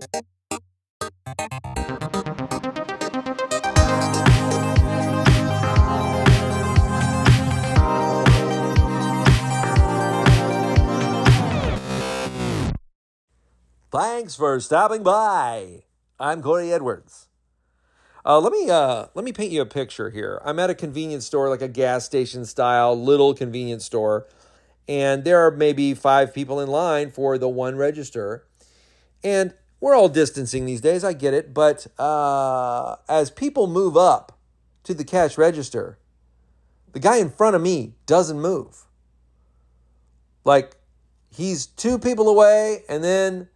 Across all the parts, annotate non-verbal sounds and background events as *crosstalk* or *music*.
Thanks for stopping by. I'm Corey Edwards. Uh, let me uh, let me paint you a picture here. I'm at a convenience store, like a gas station style little convenience store, and there are maybe five people in line for the one register, and we're all distancing these days. I get it, but uh, as people move up to the cash register, the guy in front of me doesn't move. Like he's two people away, and then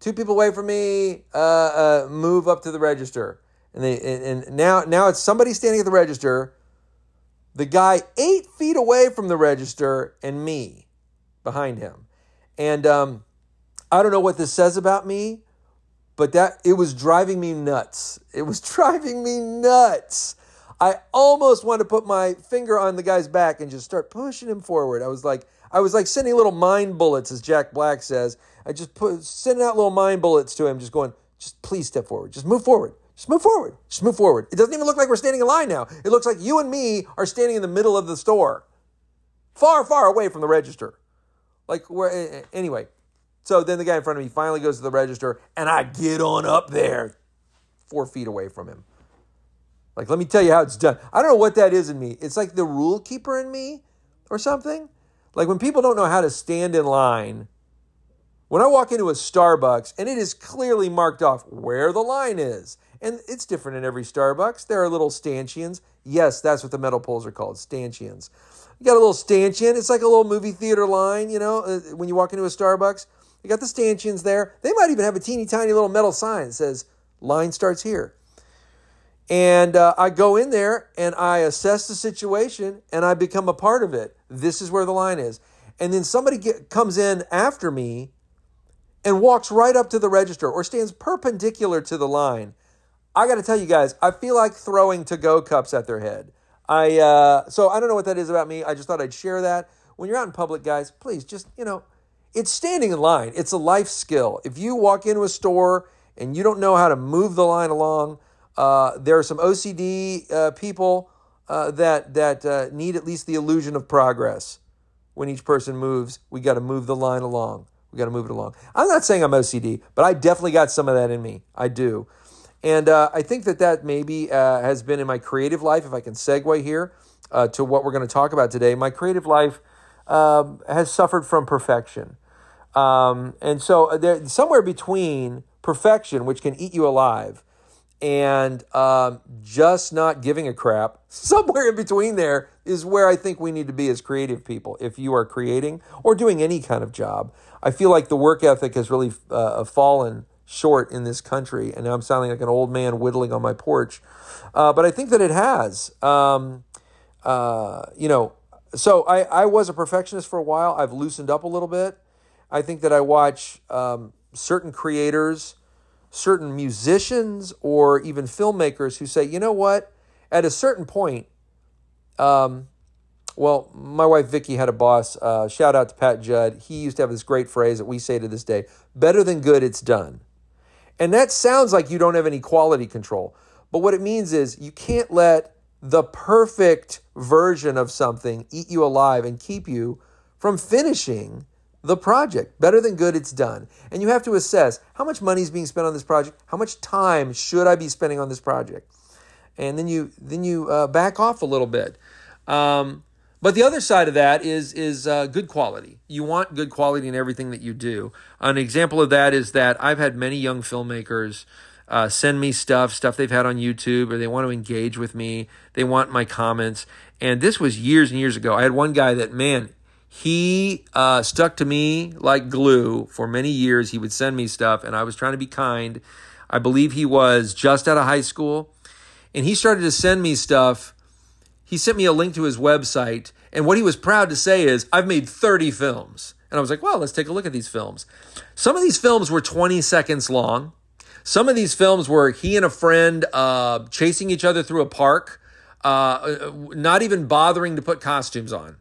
two people away from me uh, uh, move up to the register and they and, and now now it's somebody standing at the register the guy eight feet away from the register and me behind him and um, i don't know what this says about me but that it was driving me nuts it was *laughs* driving me nuts i almost wanted to put my finger on the guy's back and just start pushing him forward i was like i was like sending little mind bullets as jack black says I just put sending out little mind bullets to him, just going, just please step forward, just move forward, just move forward, just move forward. It doesn't even look like we're standing in line now. It looks like you and me are standing in the middle of the store, far, far away from the register. Like where anyway. So then the guy in front of me finally goes to the register, and I get on up there, four feet away from him. Like, let me tell you how it's done. I don't know what that is in me. It's like the rule keeper in me or something. Like when people don't know how to stand in line when I walk into a Starbucks and it is clearly marked off where the line is, and it's different in every Starbucks, there are little stanchions. Yes, that's what the metal poles are called, stanchions. You got a little stanchion. It's like a little movie theater line, you know, uh, when you walk into a Starbucks. You got the stanchions there. They might even have a teeny tiny little metal sign that says, line starts here. And uh, I go in there and I assess the situation and I become a part of it. This is where the line is. And then somebody get, comes in after me and walks right up to the register or stands perpendicular to the line, I got to tell you guys, I feel like throwing to go cups at their head. I uh, so I don't know what that is about me. I just thought I'd share that. When you're out in public, guys, please just you know, it's standing in line. It's a life skill. If you walk into a store and you don't know how to move the line along, uh, there are some OCD uh, people uh, that that uh, need at least the illusion of progress. When each person moves, we got to move the line along. We got to move it along. I'm not saying I'm OCD, but I definitely got some of that in me. I do. And uh, I think that that maybe uh, has been in my creative life, if I can segue here uh, to what we're going to talk about today. My creative life um, has suffered from perfection. Um, and so uh, there, somewhere between perfection, which can eat you alive, and um, just not giving a crap, *laughs* somewhere in between there is where I think we need to be as creative people. If you are creating or doing any kind of job, I feel like the work ethic has really uh, fallen short in this country, and now I'm sounding like an old man whittling on my porch. Uh, but I think that it has. Um, uh, you know, so I, I was a perfectionist for a while. I've loosened up a little bit. I think that I watch um, certain creators, certain musicians, or even filmmakers who say, you know what, at a certain point, um, well, my wife Vicky had a boss. Uh, shout out to Pat Judd. He used to have this great phrase that we say to this day: "Better than good, it's done." And that sounds like you don't have any quality control, but what it means is you can't let the perfect version of something eat you alive and keep you from finishing the project. Better than good, it's done. And you have to assess how much money is being spent on this project, how much time should I be spending on this project, and then you then you uh, back off a little bit. Um, but the other side of that is is uh, good quality. You want good quality in everything that you do. An example of that is that I've had many young filmmakers uh, send me stuff, stuff they've had on YouTube, or they want to engage with me. They want my comments. And this was years and years ago. I had one guy that, man, he uh, stuck to me like glue for many years. He would send me stuff, and I was trying to be kind. I believe he was just out of high school, and he started to send me stuff he sent me a link to his website. And what he was proud to say is, I've made 30 films. And I was like, well, let's take a look at these films. Some of these films were 20 seconds long. Some of these films were he and a friend uh, chasing each other through a park, uh, not even bothering to put costumes on.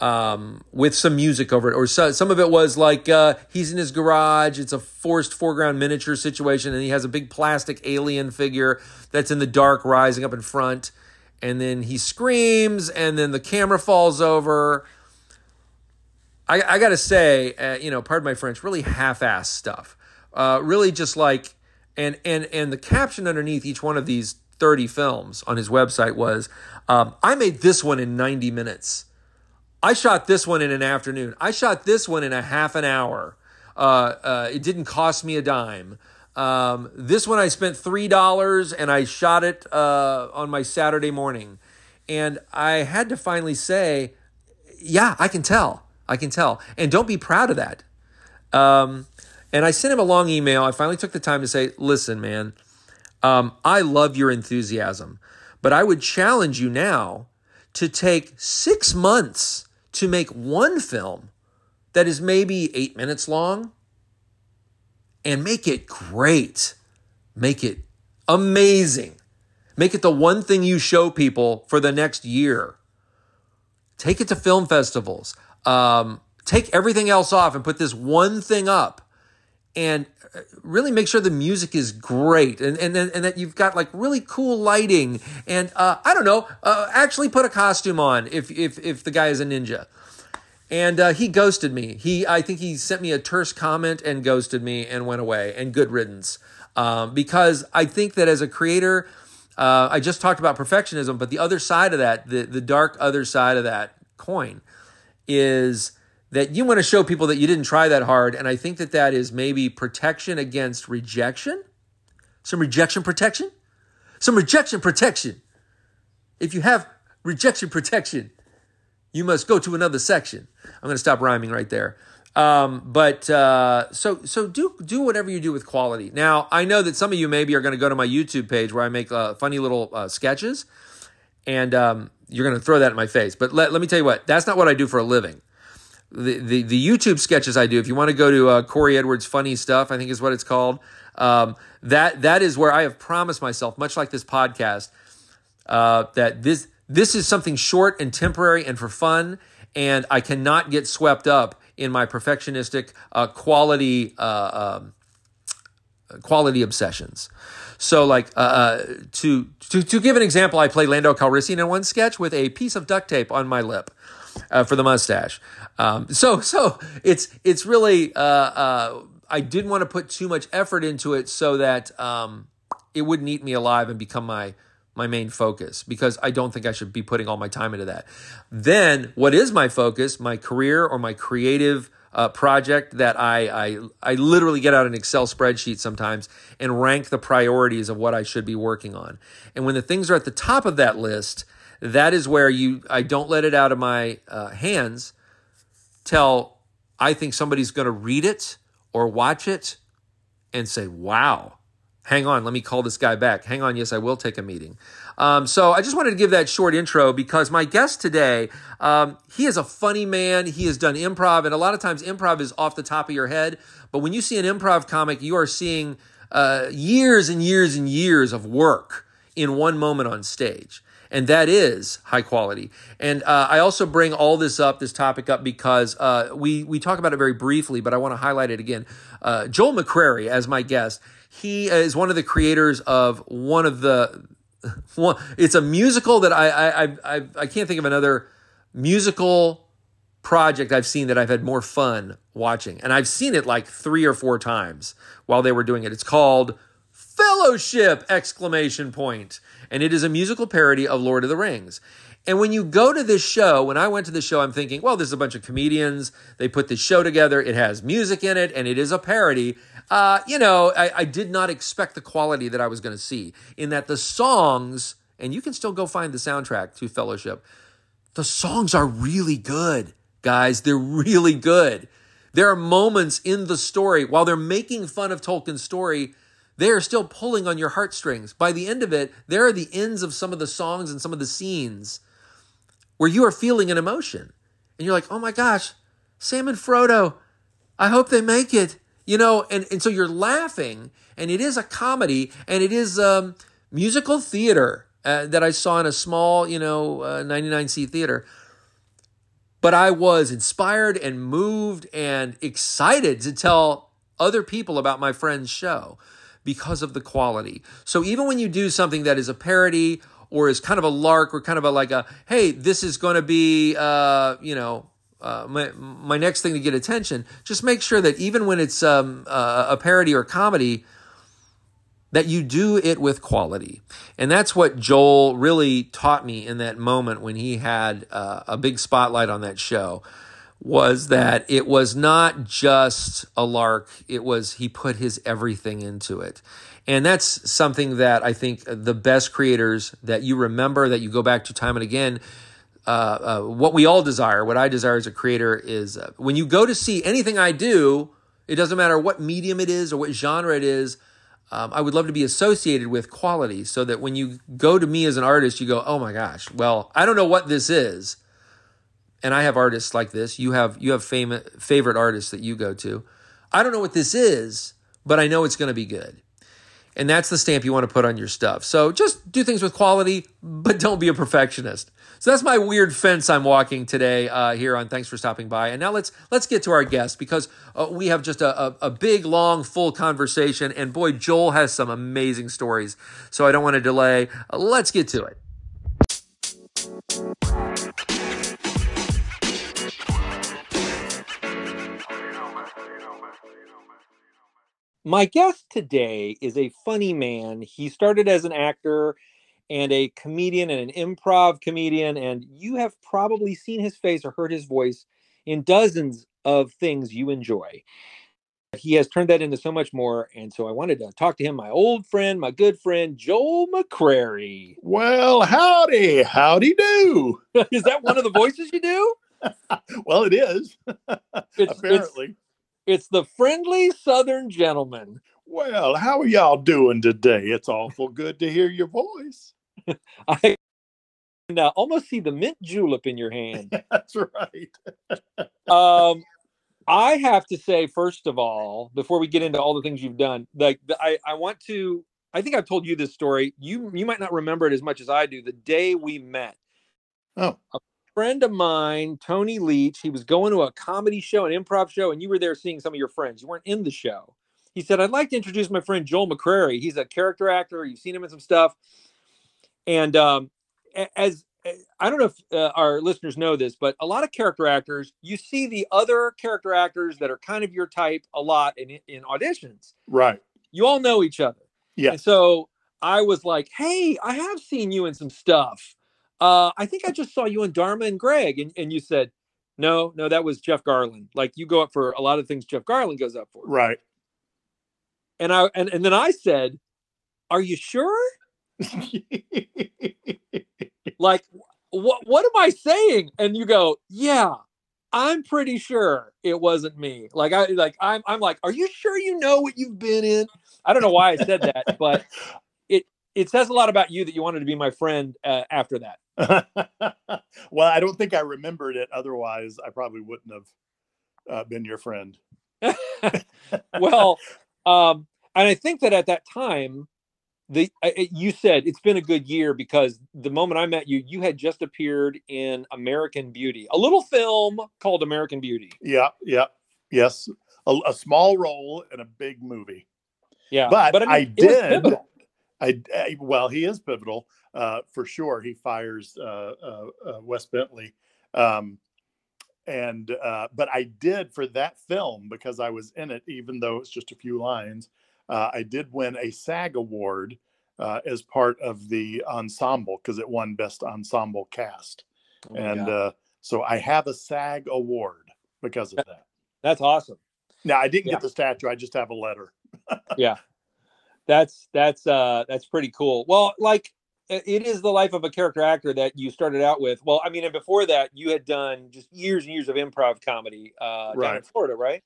um, with some music over it, or so, some of it was like uh, he's in his garage. It's a forced foreground miniature situation, and he has a big plastic alien figure that's in the dark, rising up in front, and then he screams, and then the camera falls over. I, I got to say, uh, you know, pardon my French, really half-ass stuff. Uh, really, just like, and and and the caption underneath each one of these 30 films on his website was, um, "I made this one in 90 minutes." I shot this one in an afternoon. I shot this one in a half an hour. Uh, uh, it didn't cost me a dime. Um, this one I spent three dollars and I shot it uh, on my Saturday morning, and I had to finally say, "Yeah, I can tell. I can tell." And don't be proud of that. Um, and I sent him a long email. I finally took the time to say, "Listen, man, um, I love your enthusiasm, but I would challenge you now to take six months." to make one film that is maybe eight minutes long and make it great. Make it amazing. Make it the one thing you show people for the next year. Take it to film festivals. Um, take everything else off and put this one thing up and uh, really make sure the music is great and, and, and that you've got like really cool lighting and uh, I don't know, uh, actually put a costume on if, if, if the guy is a ninja. And uh, he ghosted me. He, I think he sent me a terse comment and ghosted me and went away. And good riddance, um, because I think that as a creator, uh, I just talked about perfectionism, but the other side of that, the the dark other side of that coin, is that you want to show people that you didn't try that hard. And I think that that is maybe protection against rejection, some rejection protection, some rejection protection. If you have rejection protection, you must go to another section. I'm going to stop rhyming right there. Um, but uh, so so do do whatever you do with quality. Now I know that some of you maybe are going to go to my YouTube page where I make uh, funny little uh, sketches, and um, you're going to throw that in my face. But let, let me tell you what, that's not what I do for a living. The, the, the YouTube sketches I do, if you want to go to uh, Corey Edwards Funny Stuff, I think is what it's called. Um, that that is where I have promised myself, much like this podcast, uh, that this this is something short and temporary and for fun, and I cannot get swept up in my perfectionistic uh, quality uh, um, quality obsessions. So, like uh, uh, to to to give an example, I play Lando Calrissian in one sketch with a piece of duct tape on my lip uh, for the mustache. Um, so *laughs* so it's it's really uh, uh, I didn't want to put too much effort into it so that um, it wouldn't eat me alive and become my my main focus because I don't think I should be putting all my time into that. Then, what is my focus? My career or my creative uh, project that I, I I literally get out an Excel spreadsheet sometimes and rank the priorities of what I should be working on. And when the things are at the top of that list, that is where you I don't let it out of my uh, hands till I think somebody's going to read it or watch it and say, "Wow." Hang on, let me call this guy back. Hang on, yes, I will take a meeting. Um, so I just wanted to give that short intro because my guest today, um, he is a funny man. He has done improv, and a lot of times improv is off the top of your head. But when you see an improv comic, you are seeing uh, years and years and years of work in one moment on stage. And that is high quality. And uh, I also bring all this up, this topic up, because uh, we we talk about it very briefly, but I want to highlight it again. Uh, Joel McCrary, as my guest, he uh, is one of the creators of one of the *laughs* one. It's a musical that I I I I can't think of another musical project I've seen that I've had more fun watching, and I've seen it like three or four times while they were doing it. It's called Fellowship! Exclamation point, and it is a musical parody of Lord of the Rings. And when you go to this show, when I went to the show, I'm thinking, well, there's a bunch of comedians. They put this show together. It has music in it, and it is a parody. Uh, you know, I, I did not expect the quality that I was going to see in that the songs, and you can still go find the soundtrack to Fellowship. The songs are really good, guys. They're really good. There are moments in the story while they're making fun of Tolkien's story they are still pulling on your heartstrings. By the end of it, there are the ends of some of the songs and some of the scenes where you are feeling an emotion. And you're like, oh my gosh, Sam and Frodo, I hope they make it. You know, and, and so you're laughing, and it is a comedy, and it is um, musical theater uh, that I saw in a small, you know, uh, 99 seat theater. but I was inspired and moved and excited to tell other people about my friend's show because of the quality. So even when you do something that is a parody or is kind of a lark or kind of a like a hey, this is going to be uh, you know uh, my my next thing to get attention. Just make sure that even when it's um, uh, a parody or comedy, that you do it with quality, and that's what Joel really taught me in that moment when he had uh, a big spotlight on that show. Was that it was not just a lark, it was he put his everything into it. And that's something that I think the best creators that you remember, that you go back to time and again, uh, uh, what we all desire, what I desire as a creator is uh, when you go to see anything I do, it doesn't matter what medium it is or what genre it is. Um, I would love to be associated with quality so that when you go to me as an artist, you go, oh my gosh, well, I don't know what this is. And I have artists like this. You have you have fam- favorite artists that you go to. I don't know what this is, but I know it's going to be good. And that's the stamp you want to put on your stuff. So just do things with quality, but don't be a perfectionist. So that's my weird fence I'm walking today uh, here on Thanks for Stopping By. And now let's let's get to our guest because uh, we have just a, a, a, big, long, full conversation. And boy, Joel has some amazing stories. So I don't want to delay. Uh, let's get to it. My guest today is a funny man. He started as an actor and a comedian and an improv comedian, and you have probably seen his face or heard his voice in dozens of things you enjoy. He has turned that into so much more, and so I wanted to talk to him, my old friend, my good friend, Joel McCrary. Well, howdy, howdy do. *laughs* is that one of the voices you do? *laughs* well, it is. *laughs* It's, Apparently. It's, it's the friendly Southern gentleman. Well, how are y'all doing today? It's awful good to hear your voice. *laughs* I can uh, almost see the mint julep in your hand. *laughs* That's right. *laughs* um, I have to say, first of all, before we get into all the things you've done, like I, I want to. I think I've told you this story. You you might not remember it as much as I do. The day we met. Oh. Friend of mine, Tony Leach, he was going to a comedy show, an improv show, and you were there seeing some of your friends. You weren't in the show. He said, I'd like to introduce my friend Joel McCrary. He's a character actor. You've seen him in some stuff. And um, as I don't know if uh, our listeners know this, but a lot of character actors, you see the other character actors that are kind of your type a lot in, in auditions. Right. You all know each other. Yeah. And so I was like, hey, I have seen you in some stuff uh, I think I just saw you and Dharma and Greg, and, and you said, no, no, that was Jeff Garlin. Like you go up for a lot of things Jeff Garlin goes up for. Right. And I and, and then I said, Are you sure? like what what am I saying? And you go, Yeah, I'm pretty sure it wasn't me. Like I like I'm I'm like, Are you sure you know what you've been in? I don't know why I said that, but it says a lot about you that you wanted to be my friend uh, after that. *laughs* well, I don't think I remembered it. Otherwise, I probably wouldn't have uh, been your friend. *laughs* well, um, and I think that at that time, the uh, you said it's been a good year because the moment I met you, you had just appeared in American Beauty, a little film called American Beauty. Yeah, yeah, yes, a, a small role in a big movie. Yeah, but, but I, mean, I did. I, I, well, he is pivotal uh, for sure. He fires uh, uh, uh Wes Bentley, um, and uh, but I did for that film because I was in it, even though it's just a few lines. Uh, I did win a SAG award as part of the ensemble because it won Best Ensemble Cast, oh and so I have a SAG award because of that. That's awesome. Now I didn't yeah. get the statue; I just have a letter. yeah, that's that's uh that's pretty cool. Well, like it is the life of a character actor that you started out with. Well, I mean, and before that, you had done just years and years of improv comedy uh, right. down in Florida, right?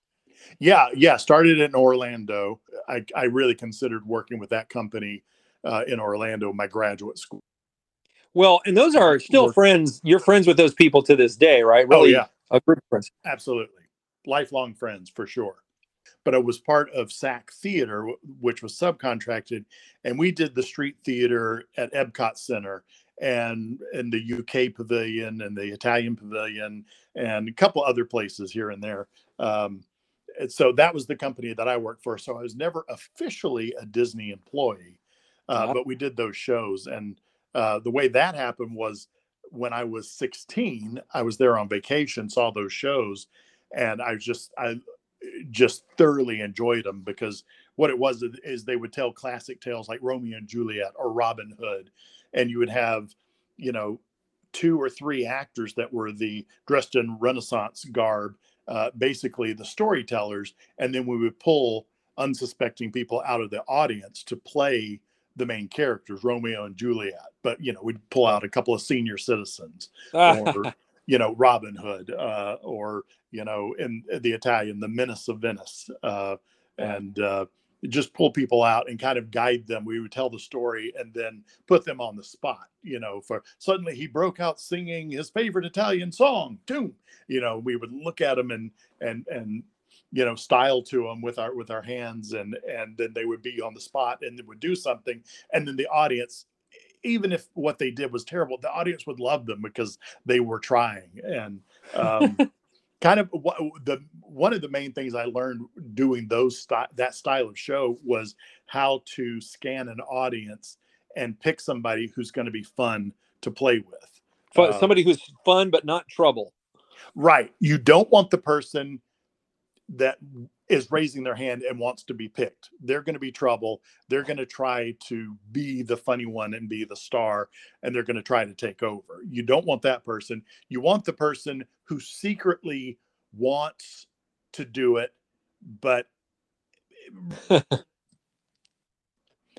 Yeah, yeah. Started in Orlando. I, I really considered working with that company uh, in Orlando, my graduate school. Well, and those are still friends. You're friends with those people to this day, right? Oh, really, oh yeah, a group of friends. Absolutely, lifelong friends for sure but it was part of SAK Theater, which was subcontracted, and we did the street theater at Epcot Center and in the UK pavilion and the Italian pavilion and a couple other places here and there. Um, and so that was the company that I worked for. So I was never officially a Disney employee, uh, but we did those shows. And uh, the way that happened was when I was 16, I was there on vacation, saw those shows, and I just I just thoroughly enjoyed them because what it was is they would tell classic tales like Romeo and Juliet or Robin Hood, and you would have, you know, two or three actors that were the dressed in Renaissance garb, uh, basically the storytellers, and then we would pull unsuspecting people out of the audience to play the main characters, Romeo and Juliet. But you know, we'd pull out a couple of senior citizens, or you know, Robin Hood, uh, or you know, in the Italian, the Menace of Venice, uh, and uh, just pull people out and kind of guide them. We would tell the story and then put them on the spot. You know, for suddenly he broke out singing his favorite Italian song, tune. You know, we would look at him and and and you know style to them with our with our hands and and then they would be on the spot and they would do something and then the audience even if what they did was terrible the audience would love them because they were trying and um, *laughs* kind of what the one of the main things I learned doing those that style of show was how to scan an audience and pick somebody who's going to be fun to play with. Fun, um, somebody who's fun but not trouble. Right. You don't want the person that is raising their hand and wants to be picked. They're going to be trouble. They're going to try to be the funny one and be the star, and they're going to try to take over. You don't want that person. You want the person who secretly wants to do it, but *laughs*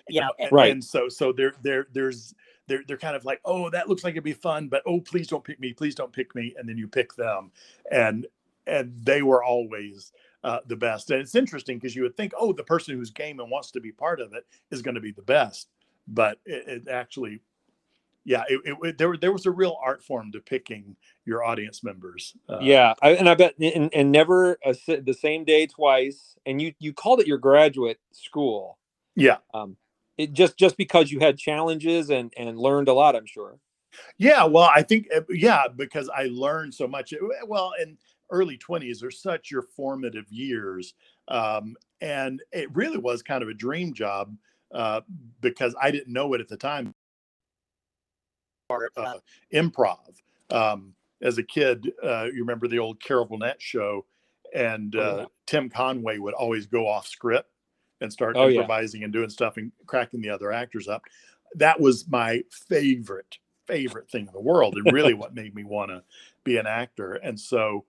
yeah, and, right. And so, so there, there, there's, they're, they're kind of like, oh, that looks like it'd be fun, but oh, please don't pick me, please don't pick me, and then you pick them, and and they were always uh, the best. And it's interesting because you would think, oh, the person who's game and wants to be part of it is going to be the best, but it, it actually, yeah, it, it, there there was a real art form to picking your audience members. Uh, yeah, I, and I bet and, and never a, the same day twice. And you you called it your graduate school. Yeah. Um, it just just because you had challenges and and learned a lot, I'm sure. Yeah, well, I think uh, yeah, because I learned so much. Well, and early 20s are such your formative years. Um, and it really was kind of a dream job uh, because I didn't know it at the time. Uh, improv. Um, as a kid, uh, you remember the old Carol Burnett show, and oh, yeah. Uh, Tim Conway would always go off script and start oh, improvising yeah. and doing stuff and cracking the other actors up. That was my favorite, favorite thing in the world, and really what made me want to be an actor. And so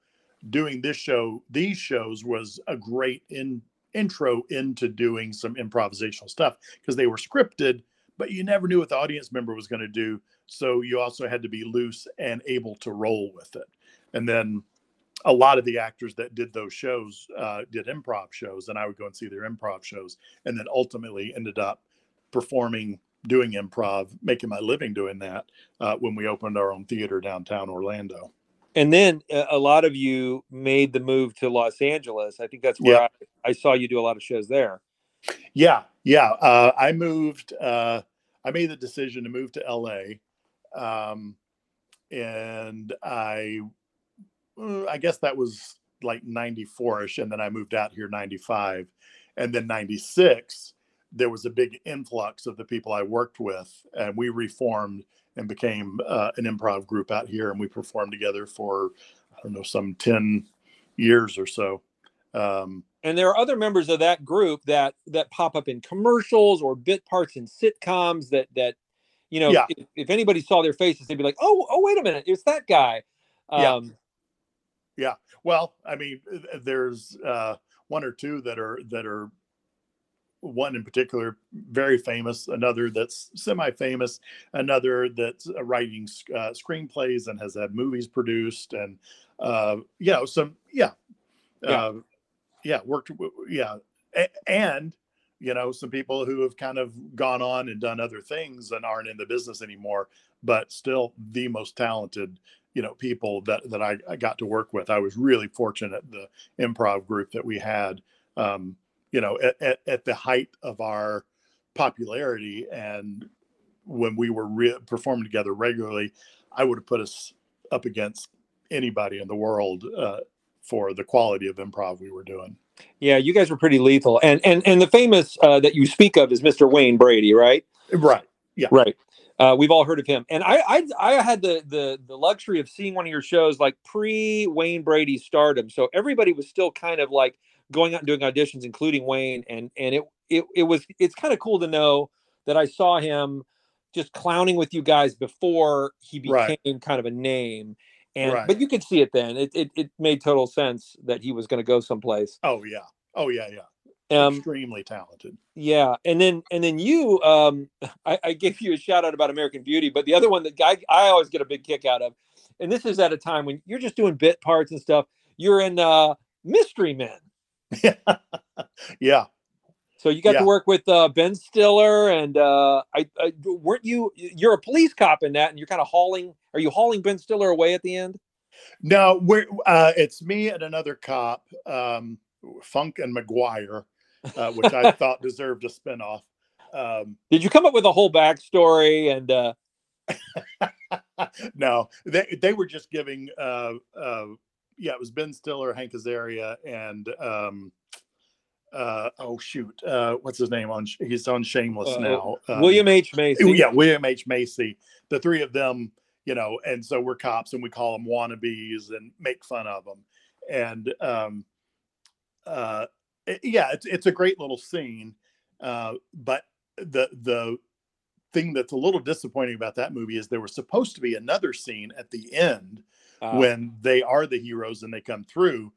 doing this show, these shows was a great in, intro into doing some improvisational stuff because they were scripted, but you never knew what the audience member was going to do. So you also had to be loose and able to roll with it. And then a lot of the actors that did those shows uh, did improv shows, and I would go and see their improv shows, and then ultimately ended up performing, doing improv, making my living doing that uh, when we opened our own theater downtown Orlando and then uh, a lot of you made the move to Los Angeles. I think that's where yeah. I, I, saw you do a lot of shows there. Yeah, yeah. Uh, I moved. Uh, I made the decision to move to LA, um, and I, uh, I guess that was like '94ish, and then I moved out here '95, and then '96. There was a big influx of the people I worked with, and we reformed and became uh, an improv group out here, and we performed together for I don't know some ten years or so. Um, and there are other members of that group that that pop up in commercials or bit parts in sitcoms that that you know yeah. if, if, anybody saw their faces they'd be like oh oh wait a minute it's that guy um, yeah yeah well i mean there's uh, one or two that are that are one in particular very famous another that's semi-famous another that's uh, writing uh, screenplays and has had movies produced and uh you know some yeah. Yeah, uh, yeah worked yeah. A- and you know some people who have kind of gone on and done other things and aren't in the business anymore but still the most talented you know people that that I, I got to work with. I was really fortunate the improv group that we had um, you know, at, at, at the height of our popularity and when we were re- performing together regularly, I would have put us up against anybody in the world uh, for the quality of improv we were doing. Yeah, you guys were pretty lethal, and and and the famous uh, that you speak of is Mr. Wayne Brady, right? Right. Yeah. Right. Uh, we've all heard of him, and I, I I had the the the luxury of seeing one of your shows like pre Wayne Brady stardom, so everybody was still kind of like going out and doing auditions, including Wayne, and and it it it was it's kind of cool to know that I saw him just clowning with you guys before he became Right. kind of a name, and Right. but you could see it then. It it, it made total sense that he was going to go someplace. Oh yeah. Oh yeah. Yeah. Um, Extremely talented. yeah, and then and then you, um, *laughs* I, I gave you a shout out about American Beauty, but the other one that guy I always get a big kick out of, and this is at a time when you're just doing bit parts and stuff. You're in uh, Mystery Men, *laughs* yeah. so you got Yeah. to work with uh, Ben Stiller, and uh, I, I weren't you? You're a police cop in that, and you're kind of hauling. Are you hauling Ben Stiller away at the end? No, we're uh, it's me and another cop, um, Funk and McGuire, uh, which I thought deserved a spinoff. Um, Did you come up with a whole backstory? And uh, *laughs* no, they they were just giving. Uh, uh, yeah, it was Ben Stiller, Hank Azaria, and um, uh, oh shoot, uh, what's his name on? He's on Shameless Uh, now. Um, William H Macy? Yeah, William H Macy. The three of them, you know, and so we're cops and we call them wannabes and make fun of them. And um, uh, it- yeah, it's it's a great little scene. Uh, but the the thing that's a little disappointing about that movie is there was supposed to be another scene at the end Uh, when they are the heroes and they come through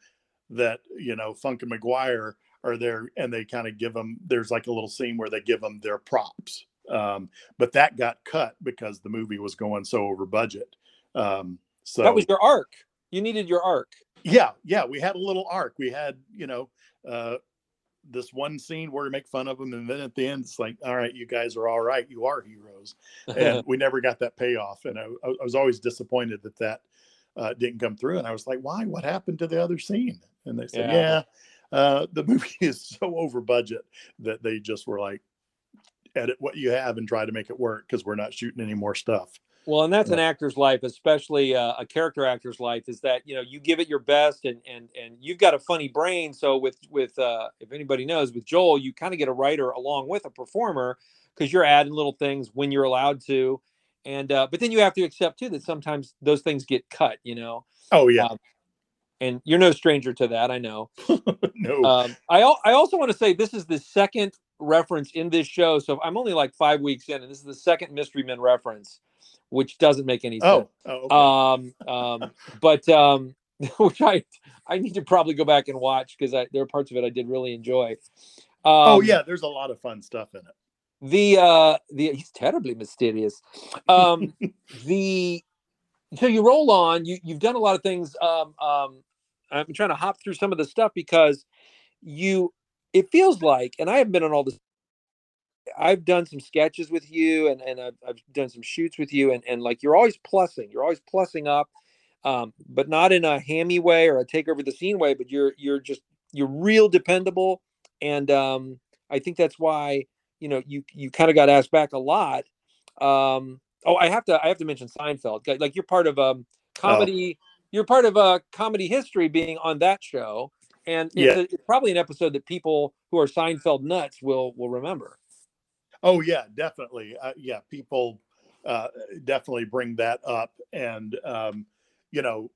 that you know funk and mcguire are there and they kind of give them there's like a little scene where they give them their props um, but that got cut because the movie was going so over budget um, so that was your arc. You needed your arc. yeah yeah we had a little arc we had you know uh, this one scene where we make fun of them and then at the end it's like all right you guys are all right you are heroes and *laughs* we never got that payoff. And I, I was always disappointed that that uh, didn't come through. And I was like, why? What happened to the other scene? And they said, Yeah. yeah, uh, the *laughs* movie is so over budget that they just were like, edit what you have and try to make it work because we're not shooting any more stuff. Well, and that's an actor's life, especially uh, a character actor's life, is that you know you give it your best, and and and you've got a funny brain. So with with uh, if anybody knows, with Joel, you kind of get a writer along with a performer because you're adding little things when you're allowed to, and uh, but then you have to accept too that sometimes those things get cut, you know, Oh, yeah. Um, and you're no stranger to that. I know. *laughs* no. Um, I I also want to say this is the second reference in this show, so I'm only like five weeks in, and this is the second Mystery Men reference, which doesn't make any sense. oh, oh okay. um um *laughs* but um *laughs* which i i need to probably go back and watch because there are parts of it i did really enjoy um oh, yeah. There's a lot of fun stuff in it. the uh the he's terribly mysterious um *laughs* the so you roll on you you've done a lot of things um um i'm trying to hop through some of the stuff because you it feels like and i haven't been on all this i've done some sketches with you and and i've, I've done some shoots with you and and like you're always plussing you're always plussing up um but not in a hammy way or a take over the scene way but you're you're just you're real dependable and um i think that's why you know you you kind of got asked back a lot um oh i have to i have to mention seinfeld Like- you're part of um comedy you're part of uh comedy history being on that show and it's, Yeah. a- it's probably an episode that people who are seinfeld nuts will will remember Oh yeah, definitely. Uh, yeah, people uh, definitely bring that up, and um, you know,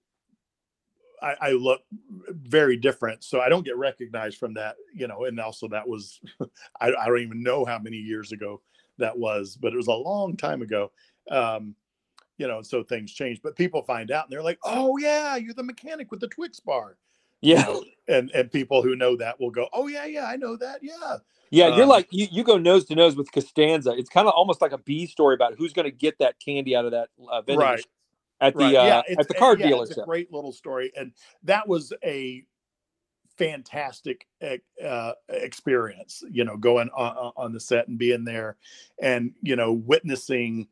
I, I look very different, so I don't get recognized from that. You know, and also that was *laughs* I, I don't even know how many years ago that was, but it was a long time ago. Um, you know, so things change, but people find out and they're like, "Oh yeah, you're the mechanic with the Twix bar." You yeah know, and and people who know that will go, "Oh yeah, yeah, I know that, yeah." yeah you're um, like you, you go nose to nose with costanza it's kind of almost like a b story about who's going to get that candy out of that uh, vending Right. at the right. uh, yeah, it's, at the car yeah, It's a great little story, and that was a fantastic uh, experience. You know, going on, on the set and being there, and you know, witnessing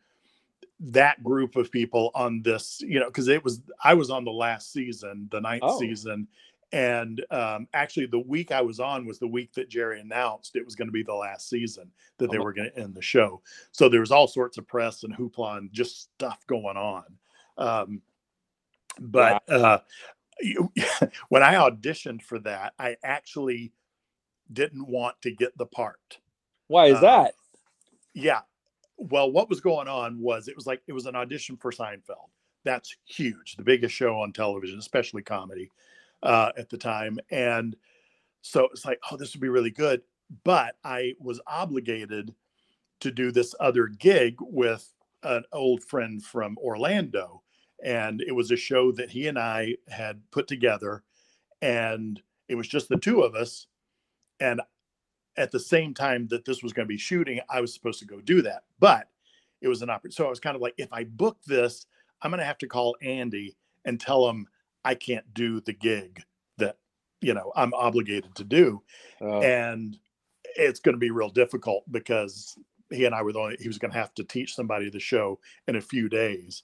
that group of people on this. You know, because it was I was on the last season, the ninth Oh. season, And um, actually, the week I was on was the week that Jerry announced it was going to be the last season that they Oh. were going to end the show. So there was all sorts of press and hoopla and just stuff going on. Um, but uh, you, *laughs* when I auditioned for that, I actually didn't want to get the part. Why is Uh, that? Yeah. Well, what was going on was it was like it was an audition for Seinfeld. That's huge, the biggest show on television, especially comedy uh, at the time. And so it's like, oh, this would be really good. But I was obligated to do this other gig with an old friend from Orlando. And it was a show that he and I had put together. And it was just the two of us. And at the same time that this was going to be shooting, I was supposed to go do that. But it was an opportunity. So I was kind of like, if I book this, I'm going to have to call Andy and tell him I can't do the gig that, you know, I'm obligated to do. Oh, And it's going to be real difficult because he and I were the only, he was going to have to teach somebody the show in a few days.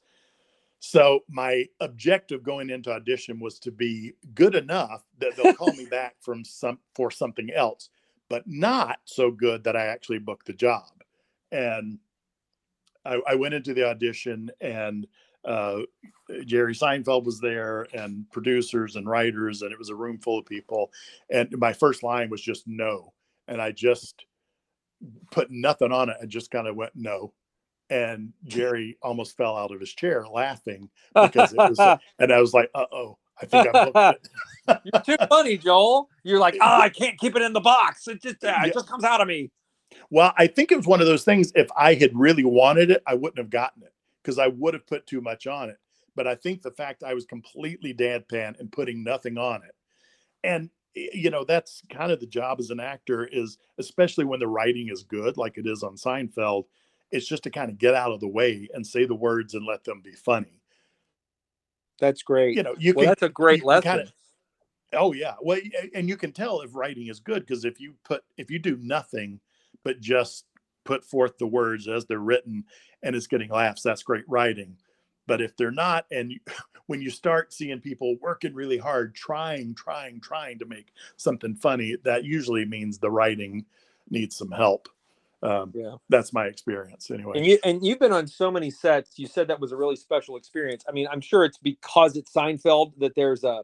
So my objective going into audition was to be good enough that they'll call me *laughs* back from some for something else, but not so good that I actually booked the job. And I, I went into the audition and uh, Jerry Seinfeld was there and producers and writers, and it was a room full of people. And my first line was just no. And I just put nothing on it. I just kind of went no. And Jerry almost fell out of his chair laughing because it was, *laughs* and I was like, uh oh, I think I booked it. *laughs* You're too funny, Joel. You're like, oh, I can't keep it in the box. It just, uh, Yeah. it just comes out of me. Well, I think it was one of those things. If I had really wanted it, I wouldn't have gotten it because I would have put too much on it. But I think the fact I was completely deadpan and putting nothing on it, and you know that's kind of the job as an actor is, especially when the writing is good, like it is on Seinfeld. It's just to kind of get out of the way and say the words and let them be funny. That's great. You know, you well, can. that's a great lesson. kinda- Oh yeah, well, and you can tell if writing is good because if you put if you do nothing but just put forth the words as they're written and it's getting laughs, that's great writing. But if they're not, and you, *laughs* when you start seeing people working really hard, trying, trying, trying to make something funny, that usually means the writing needs some help. Um, yeah. that's my experience anyway. And you and you've been on so many sets. You said that was a really special experience. I mean, I'm sure it's because it's Seinfeld that there's a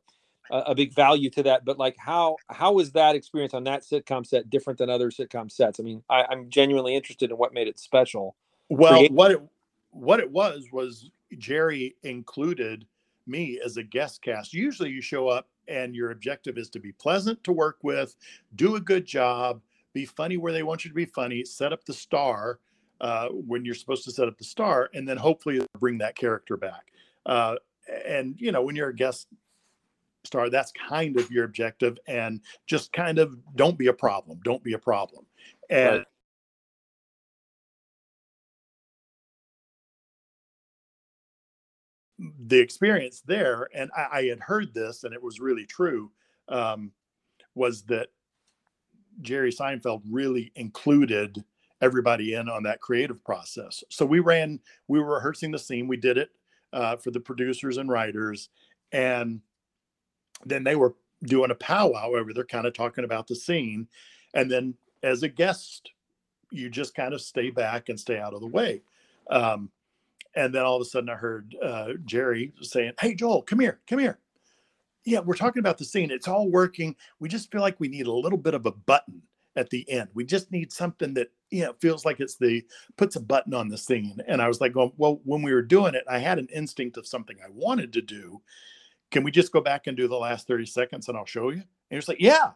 a, a big value to that. But like, how how was that experience on that sitcom set different than other sitcom sets? I mean, I, I'm genuinely interested in what made it special. Well, create- what it what it was was Jerry included me as a guest cast. Usually, you show up and your objective is to be pleasant to work with, do a good job, be funny where they want you to be funny, set up the star uh, when you're supposed to set up the star, and then hopefully bring that character back. Uh, and you know, when you're a guest star, that's kind of your objective, and just kind of don't be a problem. Don't be a problem. And Right. The experience there, and I, I had heard this, and it was really true, um, was that Jerry Seinfeld really included everybody in on that creative process. So we ran, we were rehearsing the scene, we did it uh, for the producers and writers, and then they were doing a powwow over there, kind of talking about the scene, and then as a guest, you just kind of stay back and stay out of the way. Um, and then all of a sudden, I heard uh, Jerry saying, "Hey, Joel, come here, come here." Yeah, we're talking about the scene. It's all working. We just feel like we need a little bit of a button at the end. We just need something that you know feels like it's the puts a button on the scene. And I was like, "Well, well, when we were doing it, I had an instinct of something I wanted to do. Can we just go back and do the last thirty seconds, and I'll show you?" And he was like, "Yeah."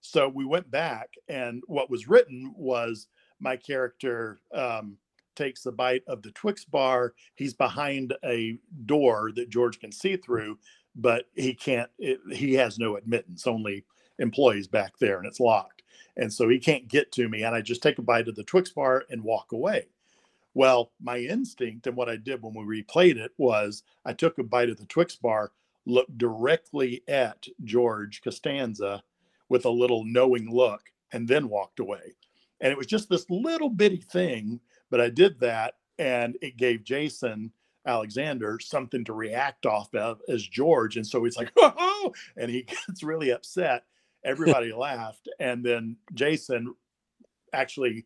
So we went back, and what was written was my character. Um, takes a bite of the Twix bar. He's behind a door that George can see through, but he can't, it, he has no admittance, only employees back there, and it's locked. And so he can't get to me. And I just take a bite of the Twix bar and walk away. Well, my instinct and what I did when we replayed it was I took a bite of the Twix bar, looked directly at George Costanza with a little knowing look, and then walked away. And it was just this little bitty thing but I did that, and it gave Jason Alexander something to react off of as George. And so he's like, *laughs* oh, and he *laughs* gets really upset. Everybody *laughs* laughed. And then Jason actually,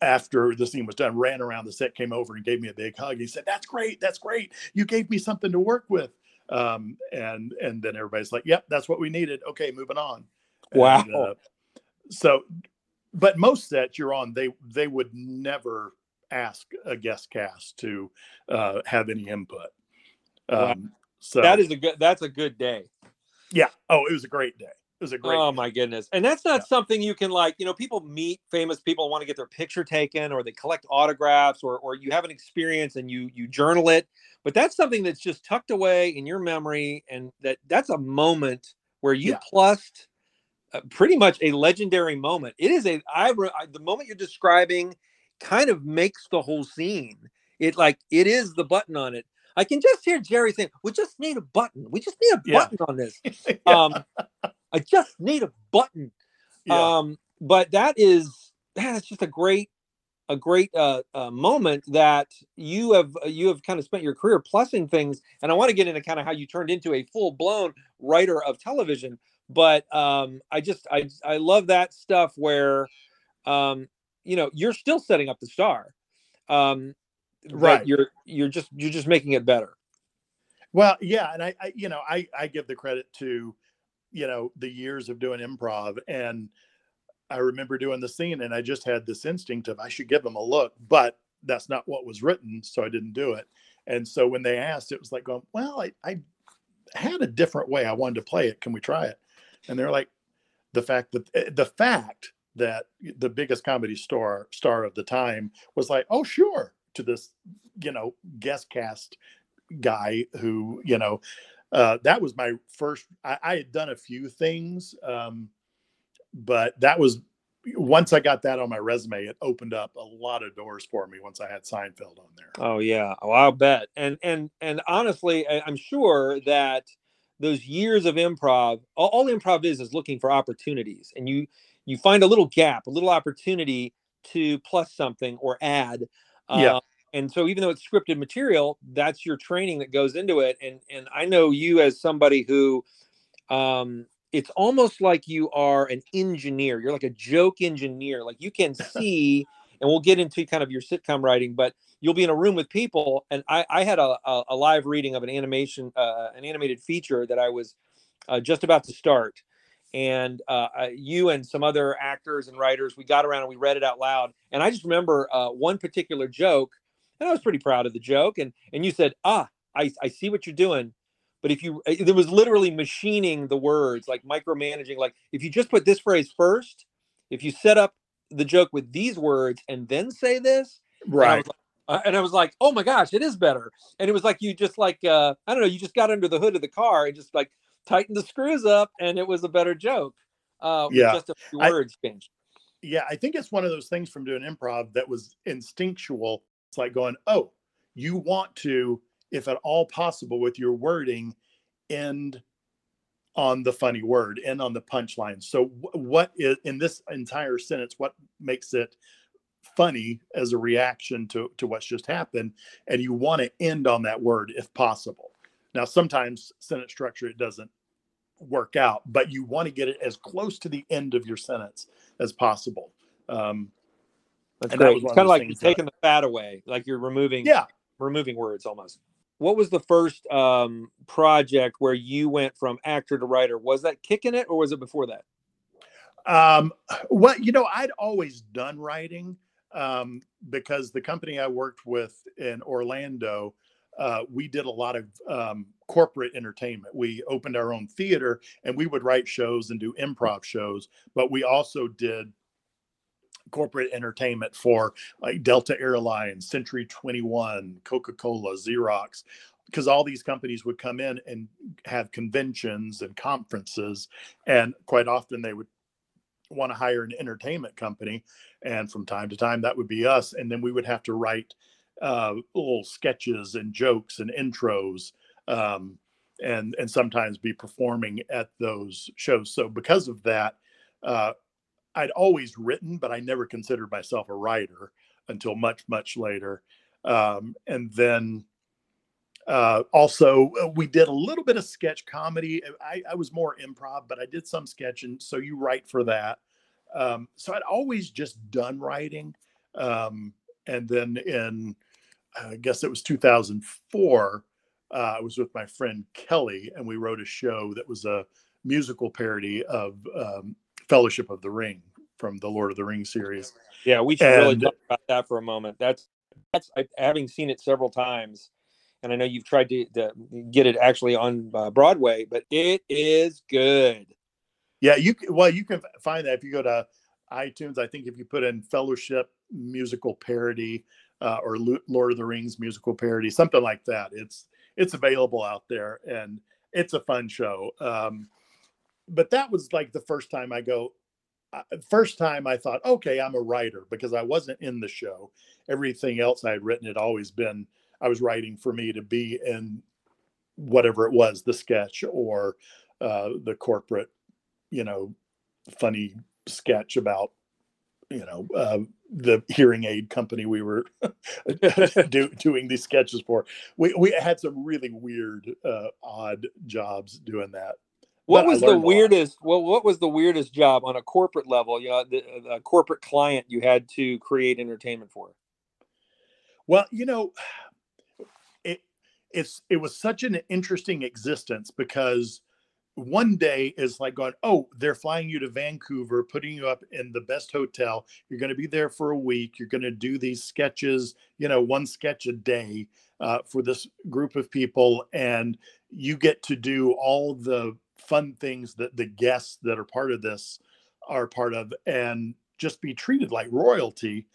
after the scene was done, ran around the set, came over and gave me a big hug. He said, That's great. That's great. You gave me something to work with. Um, and and then everybody's like, Yep, that's what we needed. Okay, moving on. Wow. And, uh, so but most sets you're on, they they would never ask a guest cast to uh, have any input. Um, Wow. So that is a good. That's a good day. yeah. Oh, it was a great day. It was a great. Oh day. my goodness. And that's not Yeah. something you can like, you know, people meet famous people want to get their picture taken or they collect autographs or or you have an experience and you you journal it. But that's something that's just tucked away in your memory and that that's a moment where you Yeah. plussed uh, pretty much a legendary moment. It is a I, the moment you're describing kind of makes the whole scene. It like it is the button on it. I can just hear Jerry saying, "We just need a button. We just need a Yeah. button on this." *laughs* yeah. Um, I just need a button. yeah. Um, but that is man, it's just a great, a great uh, uh, moment that you have you have kind of spent your career plussing things. And I want to get into kind of how you turned into a full blown writer of television. But um, I just I I love that stuff where, um, you know, you're still setting up the star. Um, Right. You're you're just you're just making it better. Well, yeah, and I, I, you know, I, I give the credit to, you know, the years of doing improv, and I remember doing the scene, and I just had this instinct of I should give them a look, but that's not what was written, so I didn't do it. And so when they asked, it was like going, well, I, I had a different way I wanted to play it. Can we try it? And they're like, the fact that eh, the fact that the biggest comedy star star of the time was like, oh sure, to this, you know, guest cast guy who you know uh, that was my first I, I had done a few things um, but that was once i got that on my resume it opened up a lot of doors for me once i had seinfeld on there. Oh yeah, oh, I'll bet. And and and honestly, I, I'm sure that those years of improv, all, all improv is is looking for opportunities, and you you find a little gap, a little opportunity to plus something or add. Yeah. Uh, and so even though it's scripted material, that's your training that goes into it. And and I know you as somebody who um it's almost like you are an engineer. You're like a joke engineer. Like you can *laughs* see, and we'll get into kind of your sitcom writing, but you'll be in a room with people. And I, I had a, a, a live reading of an animation, uh, an animated feature that I was uh, just about to start. And uh, you and some other actors and writers, we got around and we read it out loud. And I just remember uh, one particular joke, and I was pretty proud of the joke. And and you said, "Ah, I, I see what you're doing." But if you, there was literally machining the words, like micromanaging. Like if you just put this phrase first, if you set up the joke with these words and then say this, and I right uh, and I was like, oh my gosh, it is better. And it was like you just like uh, I don't know, you just got under the hood of the car and just like tightened the screws up, and it was a better joke. Uh, Yeah. just a few I- words changed. yeah i think it's one of those things from doing improv that was instinctual it's like going oh you want to if at all possible with your wording end on the funny word end on the punchline so wh- what is in this entire sentence what makes it funny as a reaction to to what's just happened and you want to end on that word if possible now sometimes sentence structure it doesn't work out but you want to get it as close to the end of your sentence as possible um That's and that great. It's kind of like you're things that- taking the fat away, like you're removing yeah removing words almost. What was the first um, project where you went from actor to writer? Was that kicking it, or was it before that? Um, well, you know, I'd always done writing um, because the company I worked with in Orlando, uh, we did a lot of um, corporate entertainment. We opened our own theater and we would write shows and do improv shows, but we also did corporate entertainment for like Delta Airlines, Century 21, Coca Cola, Xerox, because all these companies would come in and have conventions and conferences. And quite often they would want to hire an entertainment company. And from time to time, that would be us. And then we would have to write uh, little sketches and jokes and intros. Um, and, and sometimes be performing at those shows. So because of that, uh, I'd always written, but I never considered myself a writer until much, much later. Um, and then uh, also, uh, we did a little bit of sketch comedy. I, I was more improv, but I did some sketching. So you write for that. Um, so I'd always just done writing. Um, and then in, I guess it was 2004, uh, I was with my friend Kelly, and we wrote a show that was a musical parody of um, Fellowship of the Ring from the Lord of the Rings series. Yeah, we should really And- talk about that for a moment. That's that's I, having seen it several times, and I know you've tried to, to get it actually on uh, Broadway, but it is good. Yeah, you well, you can find that if you go to iTunes. I think if you put in Fellowship musical parody uh, or Lord of the Rings musical parody, something like that, it's it's available out there, and it's a fun show. Um, but that was like the first time I go. Uh, first time I thought, okay, I'm a writer because I wasn't in the show. Everything else I had written had always been I was writing for me to be in whatever it was, the sketch or uh, the corporate you know, funny sketch about, you know, uh, the hearing aid company we were *laughs* do, doing these sketches for. We we had some really weird, uh, odd jobs doing that. What But was the learned a lot. weirdest? Well, what was the weirdest job on a corporate level? You know, the, a corporate client you had to create entertainment for. Well, you know, it it's it was such an interesting existence because one day is like going, oh, they're flying you to Vancouver, putting you up in the best hotel. You're going to be there for a week. You're going to do these sketches, you know, one sketch a day uh, for this group of people, and you get to do all the fun things that the guests that are part of this are part of, and just be treated like royalty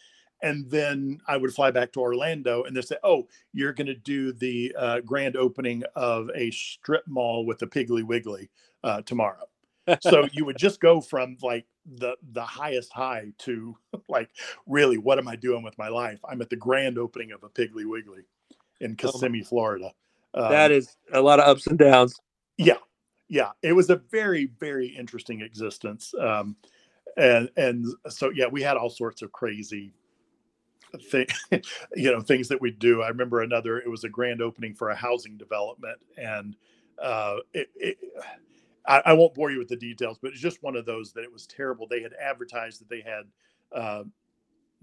and then I would fly back to Orlando, and they say, "Oh, you're going to do the uh, grand opening of a strip mall with a Piggly Wiggly uh, tomorrow." so *laughs* you would just go from like the the highest high to *laughs* like, really, what am I doing with my life? I'm at the grand opening of a Piggly Wiggly in Kissimmee, Florida. Um, that is a lot of ups and downs. yeah yeah it was a very very interesting existence um and and so yeah we had all sorts of crazy thing *laughs* you know things that we do i remember another it was a grand opening for a housing development and uh it, it I, I won't bore you with the details but it's just one of those that it was terrible they had advertised that they had uh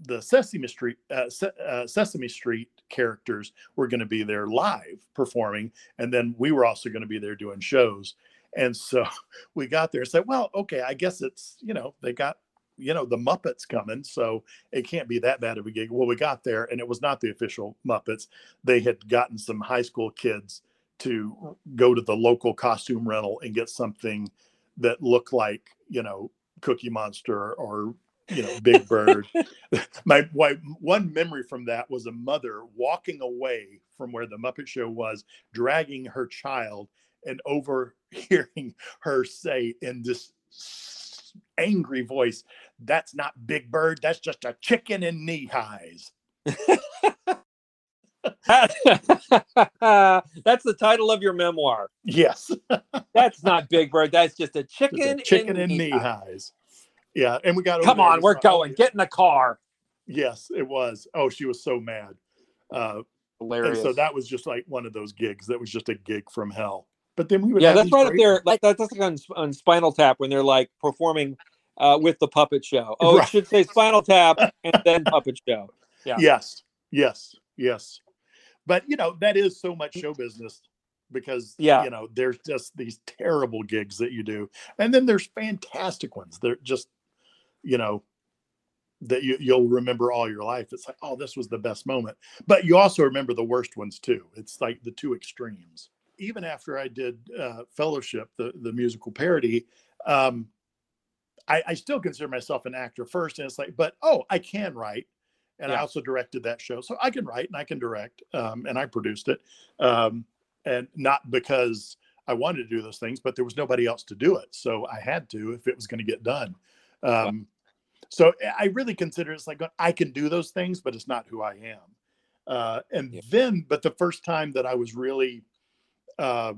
the Sesame Street uh, Se- uh, Sesame Street characters were going to be there live performing, and then we were also going to be there doing shows. And so *laughs* we got there and said, "Well, okay, I guess it's you know they got you know the Muppets coming, so it can't be that bad of a gig." Well, we got there, and it was not the official Muppets. They had gotten some high school kids to go to the local costume rental and get something that looked like you know Cookie Monster or you know Big Bird. *laughs* my, my one memory from that was a mother walking away from where the Muppet Show was, dragging her child, and overhearing her say in this angry voice, "That's not Big Bird. That's just a chicken in knee highs." *laughs* That's the title of your memoir. Yes, That's not Big Bird. That's just a just a chicken. chicken in in knee knee. highs. Yeah, and we got Come on, we're saw- going. Get in the car. Yes, it was. Oh, she was so mad. Uh, Hilarious. so that was just like one of those gigs that was just a gig from hell. But then we would yeah, that's right up there. Like that's like on, on Spinal Tap when they're like performing uh, with the puppet show. *laughs* Oh, Right. it should say Spinal Tap and *laughs* then puppet show. Yeah. Yes, yes, yes. But you know that is so much show business because Yeah. you know there's just these terrible gigs that you do, and then there's fantastic ones. They're just you know that you, you'll remember all your life. It's like, oh, this was the best moment. But you also remember the worst ones too. It's like the two extremes. Even after I did uh, Fellowship, the the musical parody, um, I, I still consider myself an actor first, and it's like, but oh, I can write, and I also directed that show, so I can write and I can direct, um, and I produced it, um, and not because I wanted to do those things, but there was nobody else to do it, so I had to if it was going to get done. Um, so I really consider it's like I can do those things, but it's not who I am. Uh, and Yeah. then, but the first time that I was really, uh,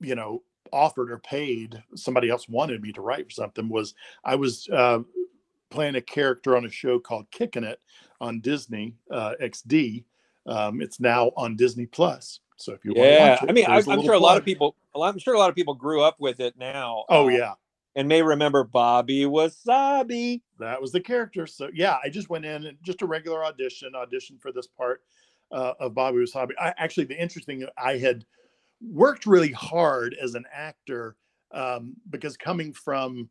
you know, offered or paid, somebody else wanted me to write for something was I was uh, playing a character on a show called Kicking It on Disney uh, XD. Um, it's now on Disney Plus. So if you yeah, want to watch it, I mean, I, i'm little sure a lot of people, lot, I'm sure a lot of people grew up with it now. Oh uh, yeah, and may remember Bobby Wasabi. that was the character. So yeah, I just went in and just a regular audition, audition for this part uh, of Bobby Wasabi. I actually the interesting I had worked really hard as an actor um, because coming from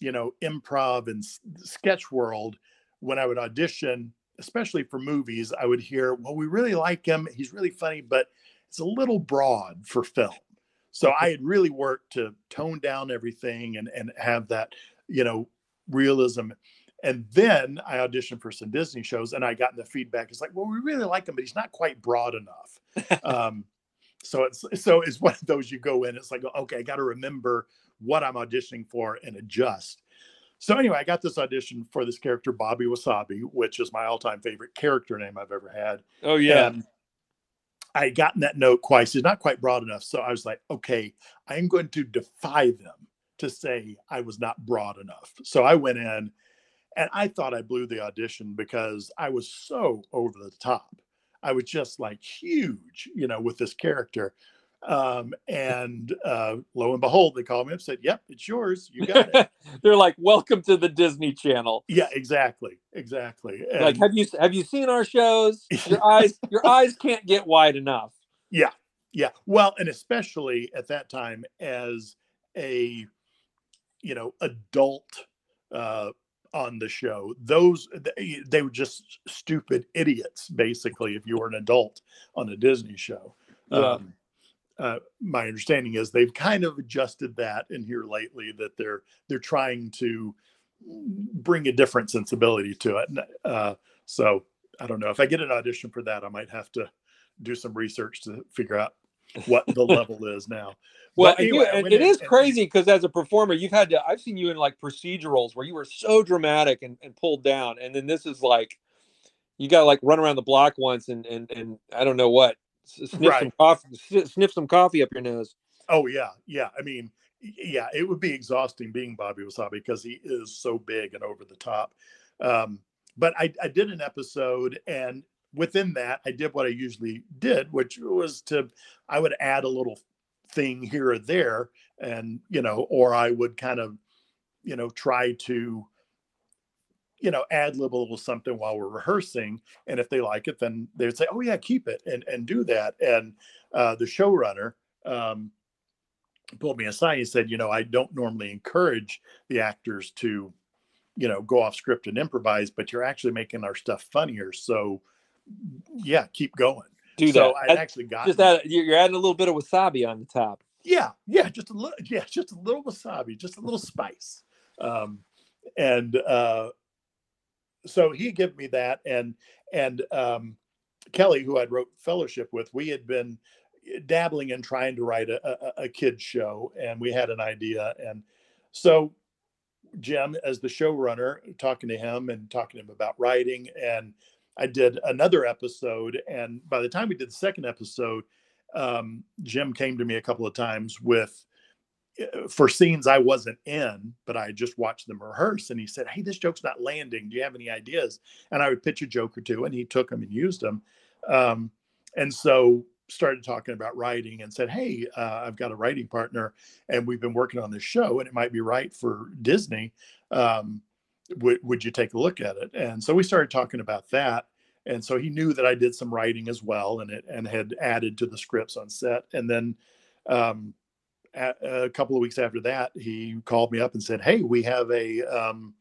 you know improv and sketch world, when I would audition, especially for movies, I would hear, "Well, we really like him. He's really funny, but it's a little broad for film." So I had really worked to tone down everything and and have that you know realism. And then I auditioned for some Disney shows, and I got the feedback. It's like, well, we really like him, but he's not quite broad enough. *laughs* um, so it's so it's one of those you go in. It's like, okay, I got to remember what I'm auditioning for and adjust. So anyway, I got this audition for this character Bobby Wasabi, which is my all-time favorite character name I've ever had. Oh yeah, And I had gotten that note twice. It's not quite broad enough. So I was like, okay, I'm going to defy them to say I was not broad enough. So I went in and I thought I blew the audition because I was so over the top. I was just like huge, you know, with this character. Um, and uh, lo and behold, they called me up and said, Yep, it's yours. You got it. *laughs* they're like, "Welcome to the Disney Channel." yeah, exactly. Exactly. like, have you have you seen our shows? *laughs* Your eyes, your eyes can't get wide enough. Yeah. Yeah. Well, and especially at that time as a you know, adult uh on the show, those they, they were just stupid idiots basically if you were an adult on a Disney show. Yeah. Um uh, my understanding is they've kind of adjusted that in here lately that they're they're trying to bring a different sensibility to it. Uh, so I don't know if I get an audition for that, I might have to do some research to figure out what the *laughs* level is now. Well, anyway, you, I and went it in is crazy because as a performer, you've had to. I've seen you in like procedurals where you were so dramatic and, and pulled down, and then this is like you got to like run around the block once and and and I don't know what sniff some coffee, sniff some coffee up your nose. Oh yeah, yeah. I mean, yeah, it would be exhausting being Bobby Wasabi because he is so big and over the top. Um, but I, I did an episode, and within that, I did what I usually did, which was to I would add a little thing here or there, and you know, or I would kind of, you know, try to you know, add lib a little something while we're rehearsing. And if they like it, then they would say, "Oh yeah, keep it and and do that." And uh, the showrunner um, pulled me aside. He said, "You know, I don't normally encourage the actors to, you know, go off script and improvise, but you're actually making our stuff funnier. So, yeah, keep going." Do so that. I Add- actually got just add, you're you're adding a little bit of wasabi on the top. yeah yeah just a little yeah just a little wasabi just a little spice um and uh so he gave me that and and um kelly who i'd wrote fellowship with we had been dabbling in trying to write a, a, a kids show and we had an idea and so jim as the showrunner talking to him and talking to him about writing and i did another episode and by the time we did the second episode um, Jim came to me a couple of times with uh, for scenes I wasn't in, but I just watched them rehearse. And he said, Hey, this joke's not landing. Do you have any ideas? And I would pitch a joke or two, and he took them and used them. Um, and so started talking about writing and said, Hey, uh, I've got a writing partner, and we've been working on this show, and it might be right for Disney. Um, would, would you take a look at it? And so we started talking about that and so he knew that I did some writing as well, and it and had added to the scripts on set. And then um, a, a couple of weeks after that, he called me up and said, "Hey, we have a, um,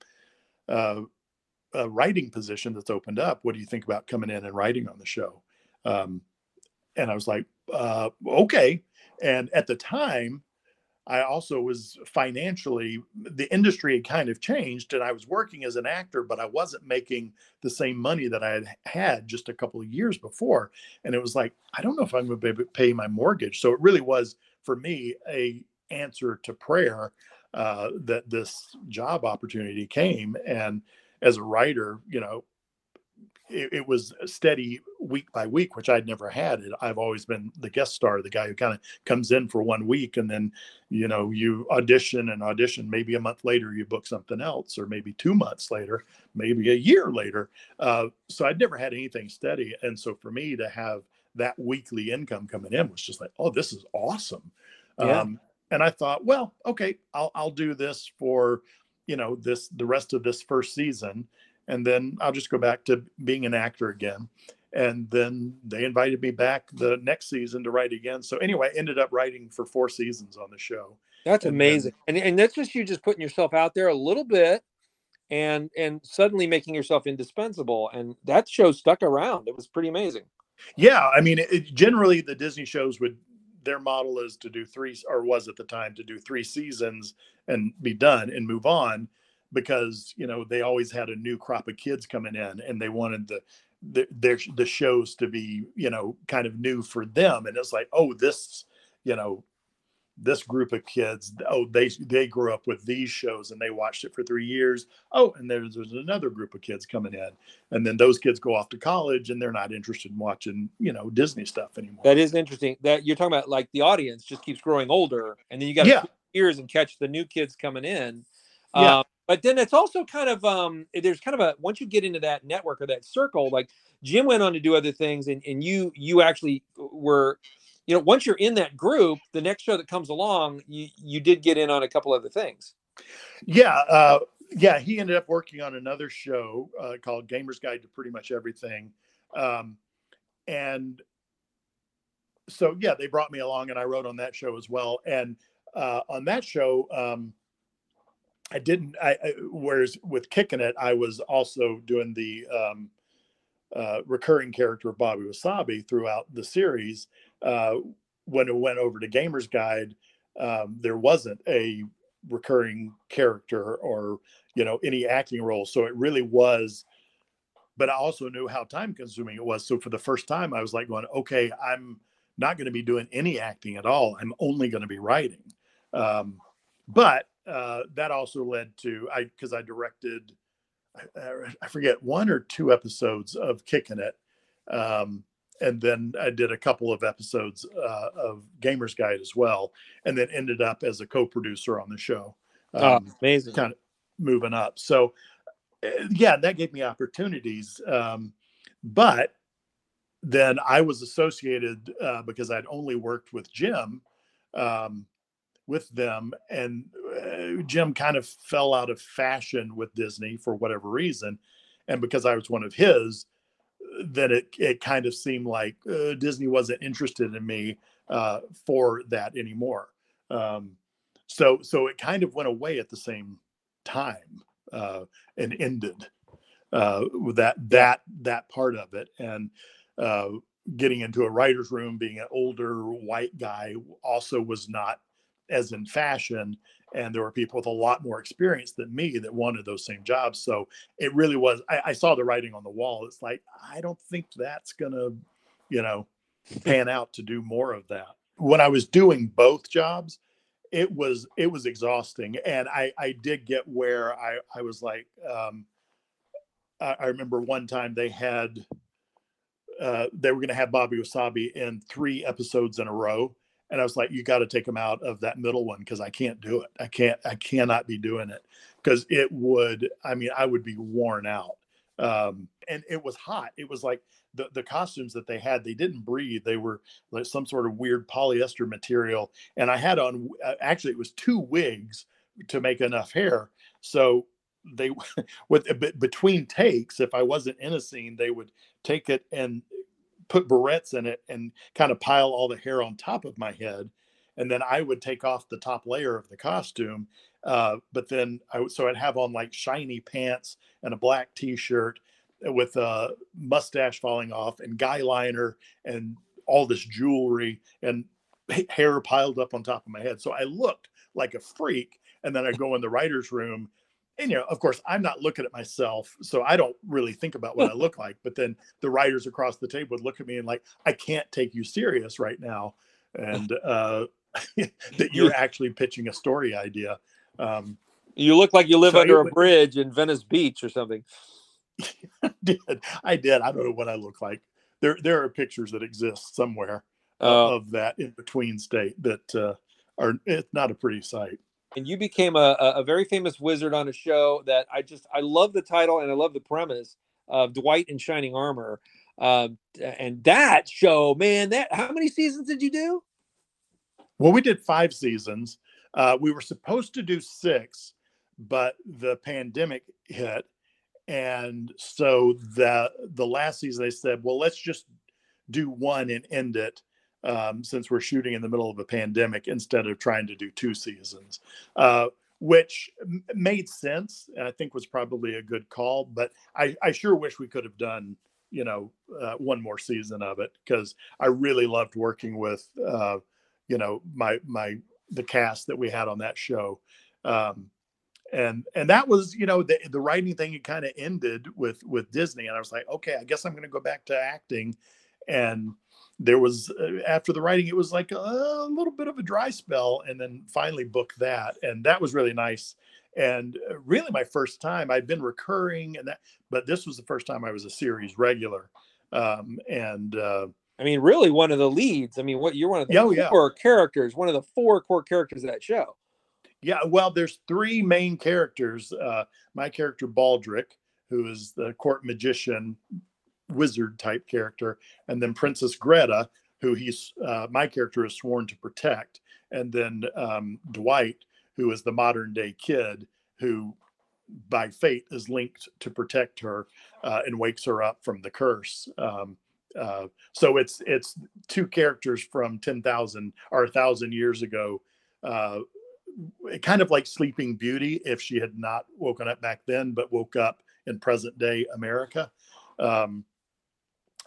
uh, a writing position that's opened up. What do you think about coming in and writing on the show?" Um, and I was like, uh, "Okay." And at the time, I also was financially, the industry had kind of changed, and I was working as an actor, but I wasn't making the same money that I had had just a couple of years before. And it was like, I don't know if I'm going to be able to pay my mortgage. So it really was for me a answer to prayer uh, that this job opportunity came. And as a writer, you know, it, it was steady week by week, which I'd never had. I've always been the guest star, the guy who kind of comes in for one week and then, you know, you audition and audition. Maybe a month later, you book something else, or maybe two months later, maybe a year later. Uh, so I'd never had anything steady. And so for me to have that weekly income coming in was just like, oh, this is awesome. Yeah. Um, and I thought, well, okay, I'll, I'll do this for, you know, this, the rest of this first season. And then I'll just go back to being an actor again and then they invited me back the next season to write again. So anyway, I ended up writing for four seasons on the show. That's And amazing. And and that's just you just putting yourself out there a little bit and and suddenly making yourself indispensable. And that show stuck around. It was pretty amazing. Yeah, I mean, it, generally the Disney shows would their model is to do three or was at the time to do three seasons and be done and move on because you know they always had a new crop of kids coming in and they wanted the the their, the shows to be you know kind of new for them and it's like oh this you know this group of kids oh they they grew up with these shows and they watched it for three years oh and there's, there's another group of kids coming in and then those kids go off to college and they're not interested in watching you know disney stuff anymore That is interesting. That you're talking about like the audience just keeps growing older and then you got to Yeah. ears and catch the new kids coming in. Yeah. Um, but then it's also kind of um there's kind of a once you get into that network or that circle, like Jim went on to do other things and, and you you actually were you know, once you're in that group, the next show that comes along, you you did get in on a couple other things. Yeah, uh, yeah. He ended up working on another show uh, called Gamer's Guide to Pretty Much Everything, um, and so yeah, they brought me along, and I wrote on that show as well. And uh, on that show, um, I didn't. I, I whereas with Kicking It, I was also doing the um, uh, recurring character of Bobby Wasabi throughout the series. Uh, when it went over to Gamer's Guide, um, there wasn't a recurring character or you know any acting role so it really was but i also knew how time consuming it was so for the first time i was like going okay i'm not going to be doing any acting at all i'm only going to be writing um, but uh, that also led to i because i directed I, I forget one or two episodes of kicking it um, and then I did a couple of episodes uh, of Gamers Guide as well, and then ended up as a co-producer on the show. Oh, Um, amazing. kind of moving up. So, uh, yeah, that gave me opportunities. Um, but then I was associated uh, because I'd only worked with Jim um, with them, and uh, Jim kind of fell out of fashion with Disney for whatever reason. And because I was one of his, then it it kind of seemed like uh, Disney wasn't interested in me uh, for that anymore. Um, so so it kind of went away at the same time uh, and ended uh, that that that part of it and uh, getting into a writer's room being an older white guy also was not as in fashion and there were people with a lot more experience than me that wanted those same jobs. So it really was I, I saw the writing on the wall. It's like i don't think that's gonna you know pan *laughs* out to do more of that. When i was doing both jobs it was it was exhausting and i i did get where i i was like um i, I remember one time they had uh they were going to have bobby wasabi in three episodes in a row and i was like you got to take them out of that middle one because i can't do it. I can't i cannot be doing it. Because it would i mean i would be worn out. Um and it was hot. It was like the, the costumes that they had they didn't breathe. They were like some sort of weird polyester material. And i had on uh, actually it was two wigs to make enough hair. So they *laughs* with be- between takes if i wasn't in a scene they would take it and put barrettes in it and kind of pile all the hair on top of my head and then i would take off the top layer of the costume uh, but then i would so i'd have on like shiny pants and a black t-shirt with a mustache falling off and guy liner and all this jewelry and hair piled up on top of my head. So I looked like a freak. And then I go in the writer's room. And, you know, of course, I'm not looking at myself. So I don't really think about what I look like. But then the writers across the table would look at me and, like, I can't take you serious right now. *laughs* And uh, *laughs* that you're actually pitching a story idea. Um, You look like you live So under a bridge in Venice Beach or something. *laughs* I did. I did. I don't know what I look like. there there are pictures that exist somewhere Uh, of that in between state that uh, are it's not a pretty sight. And you became a, a very famous wizard on a show that I just I love the title and I love the premise of Dwight in Shining Armor. Um, and that show, man, that how many seasons did you do? Well, we did five seasons. Uh, we were supposed to do six, but the pandemic hit, and so the the last season they said, "Well, let's just do one and end it." Um, since we're shooting in the middle of a pandemic instead of trying to do two seasons, uh, which m- made sense and I think was probably a good call. But I, I sure wish we could have done, you know, uh, one more season of it because I really loved working with, uh, you know, my my the cast that we had on that show. Um, and and that was you know the the writing thing it kind of ended with with Disney and I was like okay I guess I'm going to go back to acting and there was uh, after the writing it was like a, a little bit of a dry spell and then finally booked that and that was really nice and uh, really my first time I'd been recurring and that but this was the first time I was a series regular um and uh I mean, really one of the leads. I mean, what you're one of the Oh, yeah. characters, one of the four core characters of that show. Yeah, well, there's three main characters. Uh, my character Baldric, who is the court magician, wizard type character, and then Princess Greta, who he's uh, my character is sworn to protect, and then um, Dwight, who is the modern day kid who, by fate, is linked to protect her uh, and wakes her up from the curse. Um, uh, so it's it's two characters from ten thousand or a thousand years ago uh, kind of like Sleeping Beauty if she had not woken up back then, but woke up in present day America. Um,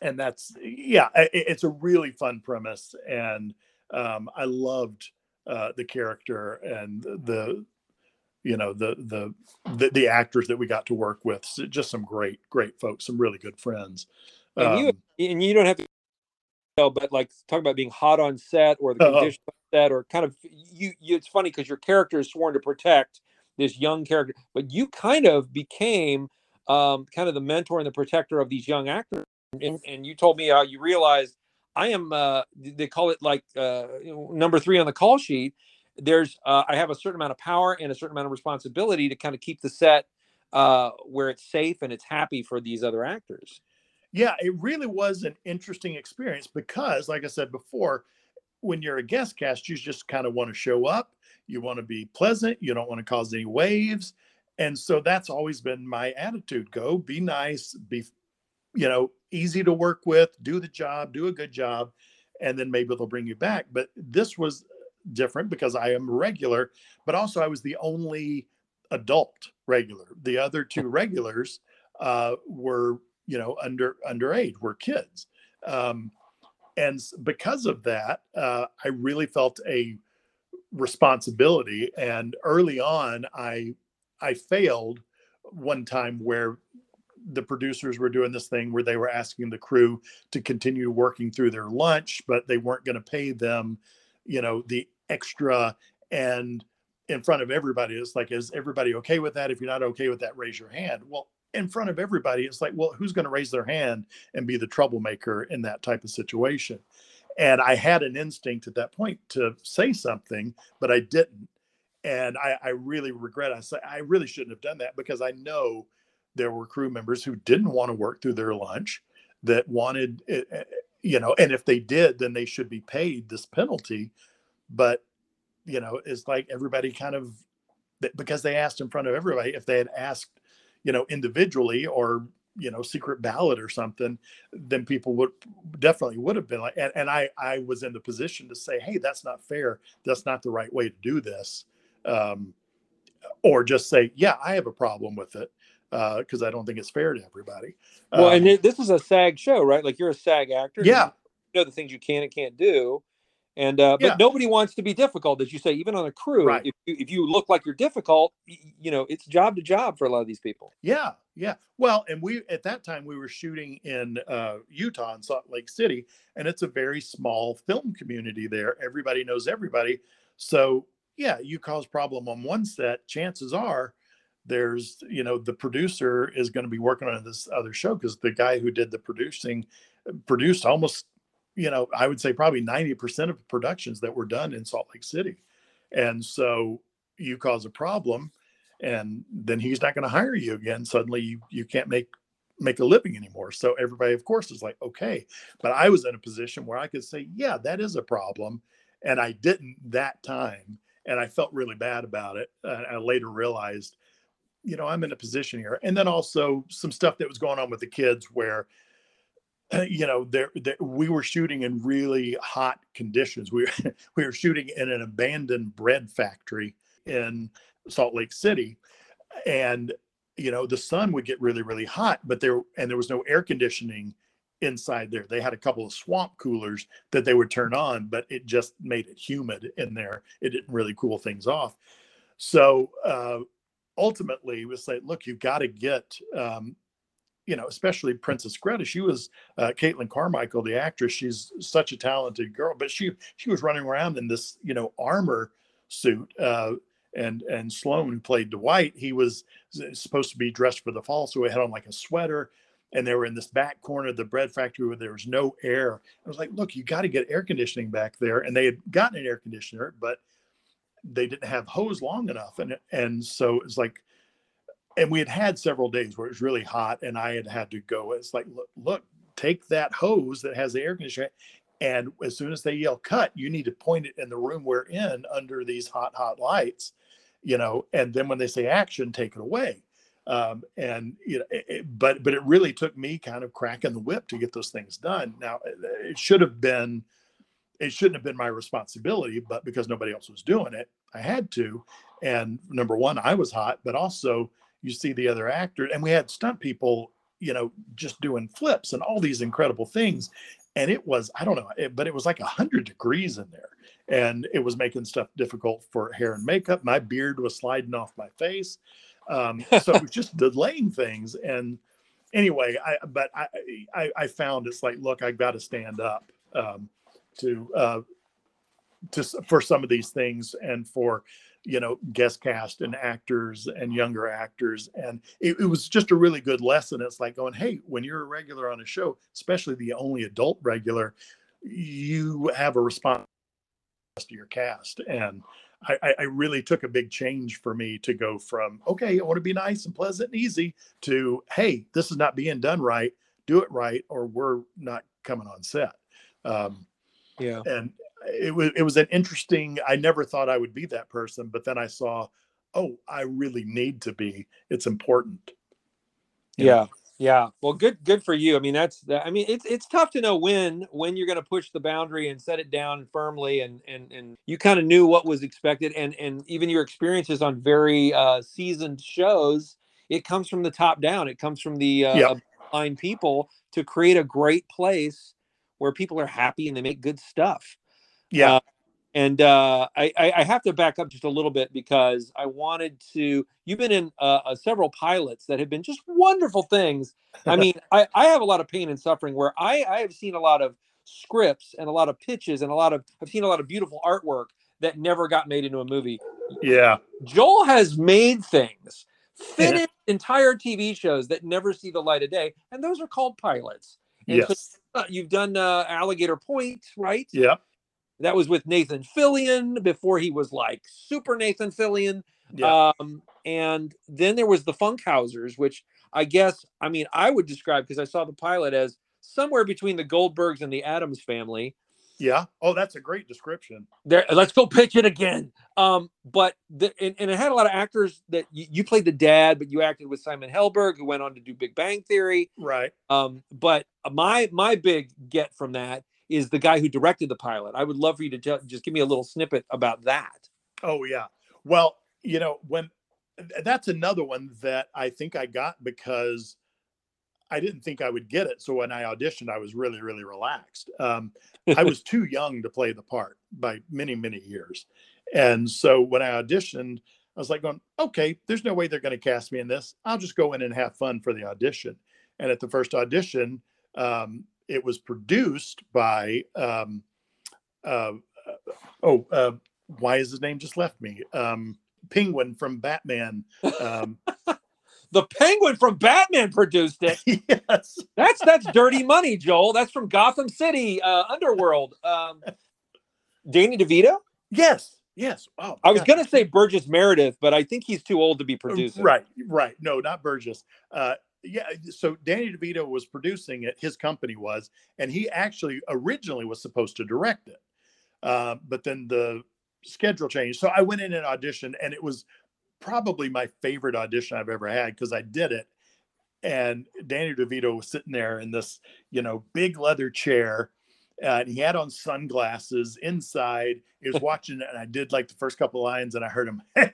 and that's yeah, i- i- it's a really fun premise, and um, I loved uh, the character and the you know the, the the the actors that we got to work with. So just some great great folks, some really good friends. And you Um, and you don't have to tell, but like talk about being hot on set or the Uh-oh. conditions set or kind of you, you it's funny because your character is sworn to protect this young character, but you kind of became um, kind of the mentor and the protector of these young actors. And, and you told me uh, you realized I am uh, they call it like uh, number three on the call sheet. There's uh, I have a certain amount of power and a certain amount of responsibility to kind of keep the set uh, where it's safe and it's happy for these other actors. yeah, it really was an interesting experience because, like I said before, when you're a guest cast, you just kind of want to show up. You want to be pleasant. You don't want to cause any waves. And so that's always been my attitude go be nice, be, you know, easy to work with, do the job, do a good job, and then maybe they'll bring you back. But this was different because I am regular, but also I was the only adult regular. The other two regulars uh, were you know under underage were kids um, and because of that uh, i really felt a responsibility and early on i i failed one time where the producers were doing this thing where they were asking the crew to continue working through their lunch but they weren't going to pay them you know the extra. And in front of everybody it's like is everybody okay with that? If you're not okay with that raise your hand. Well in front of everybody it's like well who's going to raise their hand and be the troublemaker in that type of situation? And i had an instinct at that point to say something but i didn't. And i, I really regret i say i really shouldn't have done that because i know there were crew members who didn't want to work through their lunch that wanted eh, eh, you know and if they did then they should be paid this penalty. But you know it's like everybody kind of because they asked in front of everybody if they had asked you know individually or you know secret ballot or something then people would definitely would have been like and, and i i was in the position to say hey that's not fair. That's not the right way to do this. Um or just say yeah i have a problem with it because i don't think it's fair to everybody Well, Um, and it- this is a SAG show, right? Like you're a SAG actor. Yeah. You know the things you can and can't do. And uh, but Yeah. nobody wants to be difficult, as you say, even on a crew. Right. If you, if you look like you're difficult, you know it's job to job for a lot of these people. Yeah, yeah. Well, and we at that time we were shooting in uh, Utah in Salt Lake City, and it's a very small film community there. Everybody knows everybody. So yeah, you cause problem on one set, chances are there's you know the producer is going to be working on this other show because the guy who did the producing produced almost, you know, I would say probably 90% of productions that were done in Salt Lake City. And so you cause a problem and then he's not going to hire you again. Suddenly you, you can't make make a living anymore. So everybody, of course, is like, okay. But I was in a position where I could say, yeah, that is a problem. And I didn't that time. And I felt really bad about it. Uh, I later realized, you know, I'm in a position here. And then also some stuff that was going on with the kids where, *clears throat* you know, there, we were shooting in really hot conditions. We were, *laughs* we were shooting in an abandoned bread factory in Salt Lake City. And you know the sun would get really really hot but there and there was no air conditioning inside there they had a couple of swamp coolers that they would turn on but it just made it humid in there it didn't really cool things off so uh, ultimately we say look you've got to get um, you know especially princess greta she was uh, caitlin carmichael the actress she's such a talented girl but she she was running around in this you know armor suit uh, and and Sloane, played Dwight, he was supposed to be dressed for the fall, so he had on like a sweater. And they were in this back corner of the bread factory where there was no air. I was like, look, you got to get air conditioning back there. And they had gotten an air conditioner, but they didn't have hose long enough. And and so it's like, and we had had several days where it was really hot, and I had had to go. It's like, look, look, take that hose that has the air conditioner and as soon as they yell cut, you need to point it in the room we're in under these hot, hot lights you know, and then when they say action, take it away. Um, and you know, it, but but it really took me kind of cracking the whip to get those things done. Now it should have been, it shouldn't have been my responsibility, but because nobody else was doing it, I had to. And number one, I was hot, but also you see the other actor, and we had stunt people, you know, just doing flips and all these incredible things. And it was, I don't know, it, but it was like a hundred degrees in there and it was making stuff difficult for hair and makeup. My beard was sliding off my face, um, so it was *laughs* just delaying things. And anyway, I but I, I, I found it's like, look, I got to stand up um, to uh, to for some of these things and for you know guest cast and actors and younger actors and it, it, was just a really good lesson it's like going hey when you're a regular on a show especially the only adult regular you have a response to your cast. And I, I, really took a big change for me to go from, okay, I want to be nice and pleasant and easy to, hey, this is not being done right. Do it right, or we're not coming on set. Um, yeah. And it was it was an interesting. I never thought I would be that person, but then I saw, oh, I really need to be. It's important. yeah. Know? Yeah, well, good, good for you. I mean, that's I mean, it's it's tough to know when when you're going to push the boundary and set it down firmly, and and and you kind of knew what was expected, and and even your experiences on very uh, seasoned shows, it comes from the top down. It comes from the uh, yep. line people to create a great place where people are happy and they make good stuff. Yeah, uh, and uh, I, I, have to back up just a little bit because I wanted to. You've been in uh, uh, several pilots that have been just wonderful things. I mean, *laughs* I, I have a lot of pain and suffering where I, I have seen a lot of scripts and a lot of pitches and a lot of I've seen a lot of beautiful artwork that never got made into a movie. Yeah, Joel has made things, finished entire TV shows that never see the light of day, and those are called pilots. And yes, so, you've done uh, Alligator Point, right? Yeah that was with Nathan Fillion before he was like super Nathan Fillion. Yeah. Um, and then there was the Funkhousers, which I guess, I mean, I would describe because I saw the pilot as somewhere between the Goldbergs and the Addams family. Yeah. Oh, that's a great description. There, let's go pitch it again. Um, but the, and, and it had a lot of actors that you, you, played the dad, but you acted with Simon Helberg, who went on to do Big Bang Theory. Right. Um, but my my big get from that is the guy who directed the pilot. I would love for you to ju- just give me a little snippet about that. Oh yeah. Well, you know, when that's another one that I think I got because I didn't think I would get it. So when I auditioned, I was really, really relaxed. Um, *laughs* I was too young to play the part by many, many years. And so when I auditioned, I was like going, okay, there's no way they're going to cast me in this. I'll just go in and have fun for the audition. And at the first audition, um, it was produced by um, uh, oh uh, why is his name just left me um, penguin from batman um, *laughs* the Penguin from Batman produced it. *laughs* yes. That's that's dirty money, Joel. That's from Gotham City, uh, Underworld. Um, Danny DeVito. Yes. Yes. Oh, I was God. gonna say Burgess Meredith, but I think he's too old to be producing. Right, right. No, not Burgess. Uh, yeah. So Danny DeVito was producing it. His company was, and he actually originally was supposed to direct it, uh, but then the schedule changed. So I went in and auditioned, and it was probably my favorite audition I've ever had because I did it, and Danny DeVito was sitting there in this, you know, big leather chair. Uh, and he had on sunglasses inside. He was *laughs* watching it, and I did like the first couple lines, and I heard him *laughs*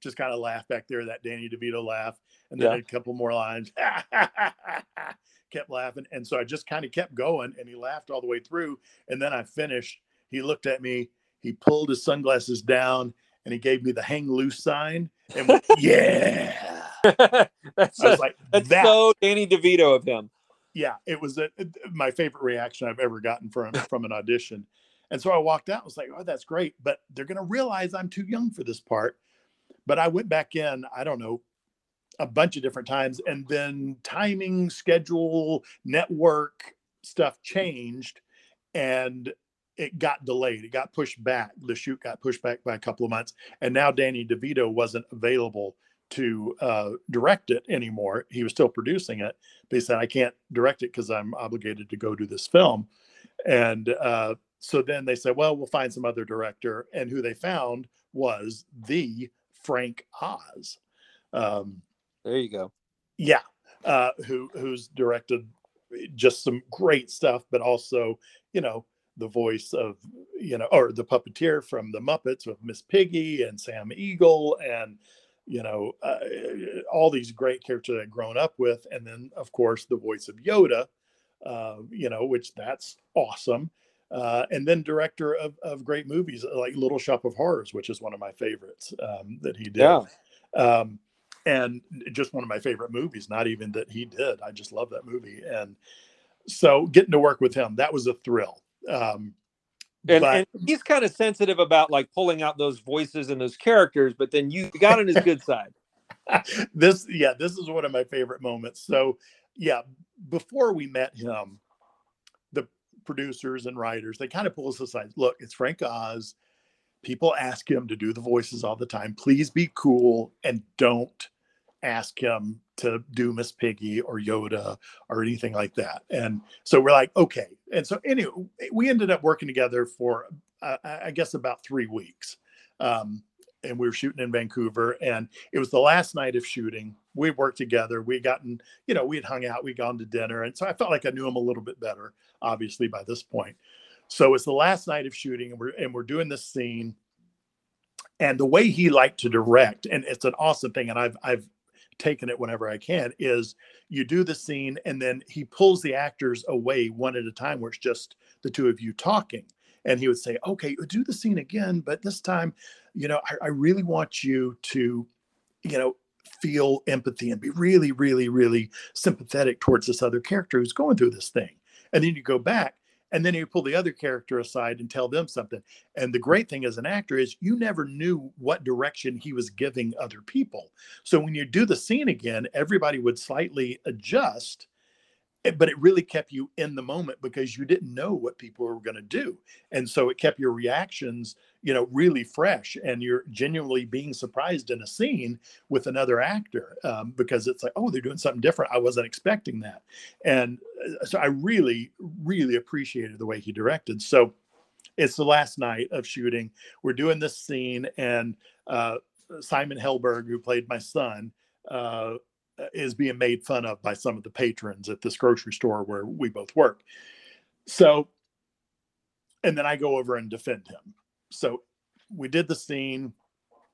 just kind of laugh back there, that Danny DeVito laugh, and then Yeah. a couple more lines, *laughs* kept laughing, and so I just kind of kept going, and he laughed all the way through, and then I finished. He looked at me, he pulled his sunglasses down, and he gave me the hang loose sign, and *laughs* went, yeah. *laughs* that's I was like, that's that so Danny DeVito of him. yeah, it was a, my favorite reaction I've ever gotten from from an audition. And so I walked out. I was like, "Oh, that's great," but they're going to realize I'm too young for this part. But I went back in. I don't know, a bunch of different times, and then timing, schedule, network stuff changed, and it got delayed. It got pushed back. The shoot got pushed back by a couple of months, and now Danny DeVito wasn't available to uh, direct it anymore. He was still producing it, but he said, I can't direct it because I'm obligated to go do this film. And uh, so then they said, well, we'll find some other director. And who they found was the Frank Oz. Um, There you go. yeah, uh, who who's directed just some great stuff, but also, you know, the voice of, you know, or the puppeteer from the Muppets with Miss Piggy and Sam Eagle and, you know, uh, all these great characters I've grown up with. And then, of course, the voice of Yoda, uh, you know, which that's awesome. Uh, and then director of, of great movies like Little Shop of Horrors, which is one of my favorites um, that he did. Yeah. Um, and just one of my favorite movies, not even that he did. I just love that movie. And so getting to work with him, that was a thrill. Um, And, but and he's kind of sensitive about like pulling out those voices and those characters, but then you got on his good side. *laughs* this, yeah, this is one of my favorite moments. So, yeah, before we met him, the producers and writers, they kind of pull us aside. Look, it's Frank Oz. People ask him to do the voices all the time. Please be cool and don't ask him to do Miss Piggy or Yoda or anything like that. And so we're like, okay. And so anyway, we ended up working together for uh, I guess about three weeks. Um, and we were shooting in Vancouver, and it was the last night of shooting. We worked together. We gotten, you know, we had hung out. We'd gone to dinner, and so I felt like I knew him a little bit better, obviously by this point. So it's the last night of shooting, and we're and we're doing this scene. And the way he liked to direct, and it's an awesome thing, and I've I've taken it whenever I can, is you do the scene and then he pulls the actors away one at a time where it's just the two of you talking. And he would say, okay, do the scene again, but this time, you know, I, I really want you to, you know, feel empathy and be really, really, really sympathetic towards this other character who's going through this thing. And then you go back and then you pull the other character aside and tell them something. And the great thing as an actor is you never knew what direction he was giving other people. So when you do the scene again, everybody would slightly adjust, but it really kept you in the moment because you didn't know what people were going to do. And so it kept your reactions, you know, really fresh and you're genuinely being surprised in a scene with another actor um, because it's like, oh, they're doing something different. I wasn't expecting that. And uh, so I really, really appreciated the way he directed. So it's the last night of shooting. We're doing this scene, and uh, Simon Helberg, who played my son, uh, is being made fun of by some of the patrons at this grocery store where we both work. So, and then I go over and defend him. So we did the scene,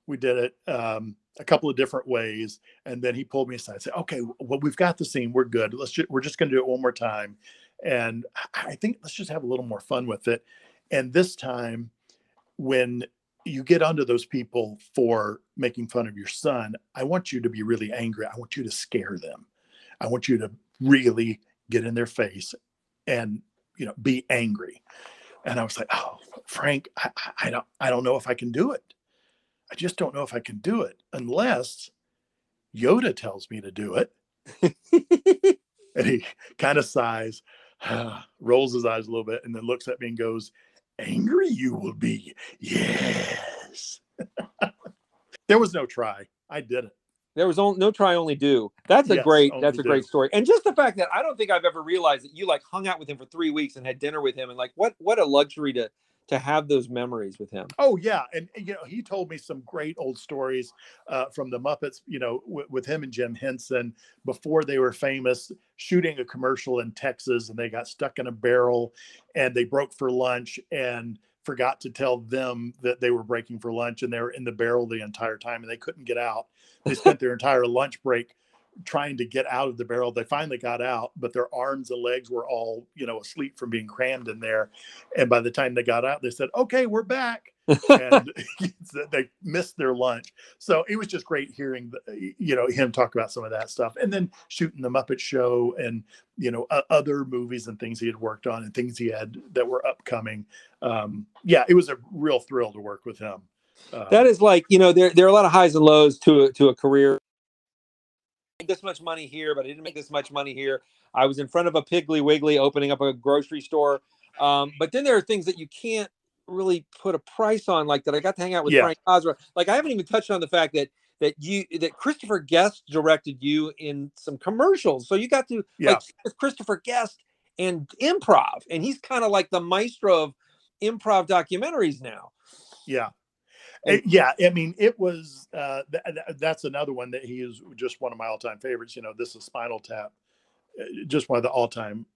we did it um, a couple of different ways, and then he pulled me aside and said, "Okay, well, we've got the scene. We're good. Let's ju- we're just going to do it one more time." And I I think let's just have a little more fun with it. And this time, when you get onto those people for making fun of your son, I want you to be really angry. I want you to scare them. I want you to really get in their face and you know be angry. And I was like, oh, Frank, I, I- I don't I don't know if I can do it. I just don't know if I can do it unless Yoda tells me to do it. *laughs* and he kind of sighs, rolls his eyes a little bit, and then looks at me and goes, Angry you will be. Yes. there was no try. I did it. There was only, no try, only do. That's a Yes, great. That's a do. great story. And just the fact that I don't think I've ever realized that you like hung out with him for three weeks and had dinner with him, and like what what a luxury to to have those memories with him. Oh yeah, and you know he told me some great old stories uh, from the Muppets. You know, w- with him and Jim Henson before they were famous, shooting a commercial in Texas, and they got stuck in a barrel, and they broke for lunch and forgot to tell them that they were breaking for lunch, and they were in the barrel the entire time, and they couldn't get out. They spent their *laughs* entire lunch break trying to get out of the barrel. They finally got out, but their arms and legs were all, you know, asleep from being crammed in there. And by the time they got out, they said, "Okay, we're back." and *laughs* *laughs* they missed their lunch. So it was just great hearing, the, you know, him talk about some of that stuff, and then shooting the Muppet Show and you know uh, other movies and things he had worked on and things he had that were upcoming. Um, yeah, it was a real thrill to work with him. Um, That is like you know there there are a lot of highs and lows to a, to a career. This much money here, but I didn't make this much money here. I was in front of a Piggly Wiggly opening up a grocery store, um, but then there are things that you can't really put a price on, like that. I got to hang out with Yeah. Frank Ozra. Like I haven't even touched on the fact that that you that Christopher Guest directed you in some commercials, so you got to Yeah. like with Christopher Guest and improv, and he's kind of like the maestro of improv documentaries now. Yeah. Uh, yeah, I mean, it was. Uh, th- th- that's another one that he is just one of my all-time favorites. You know, this is Spinal Tap, uh, just one of the all-time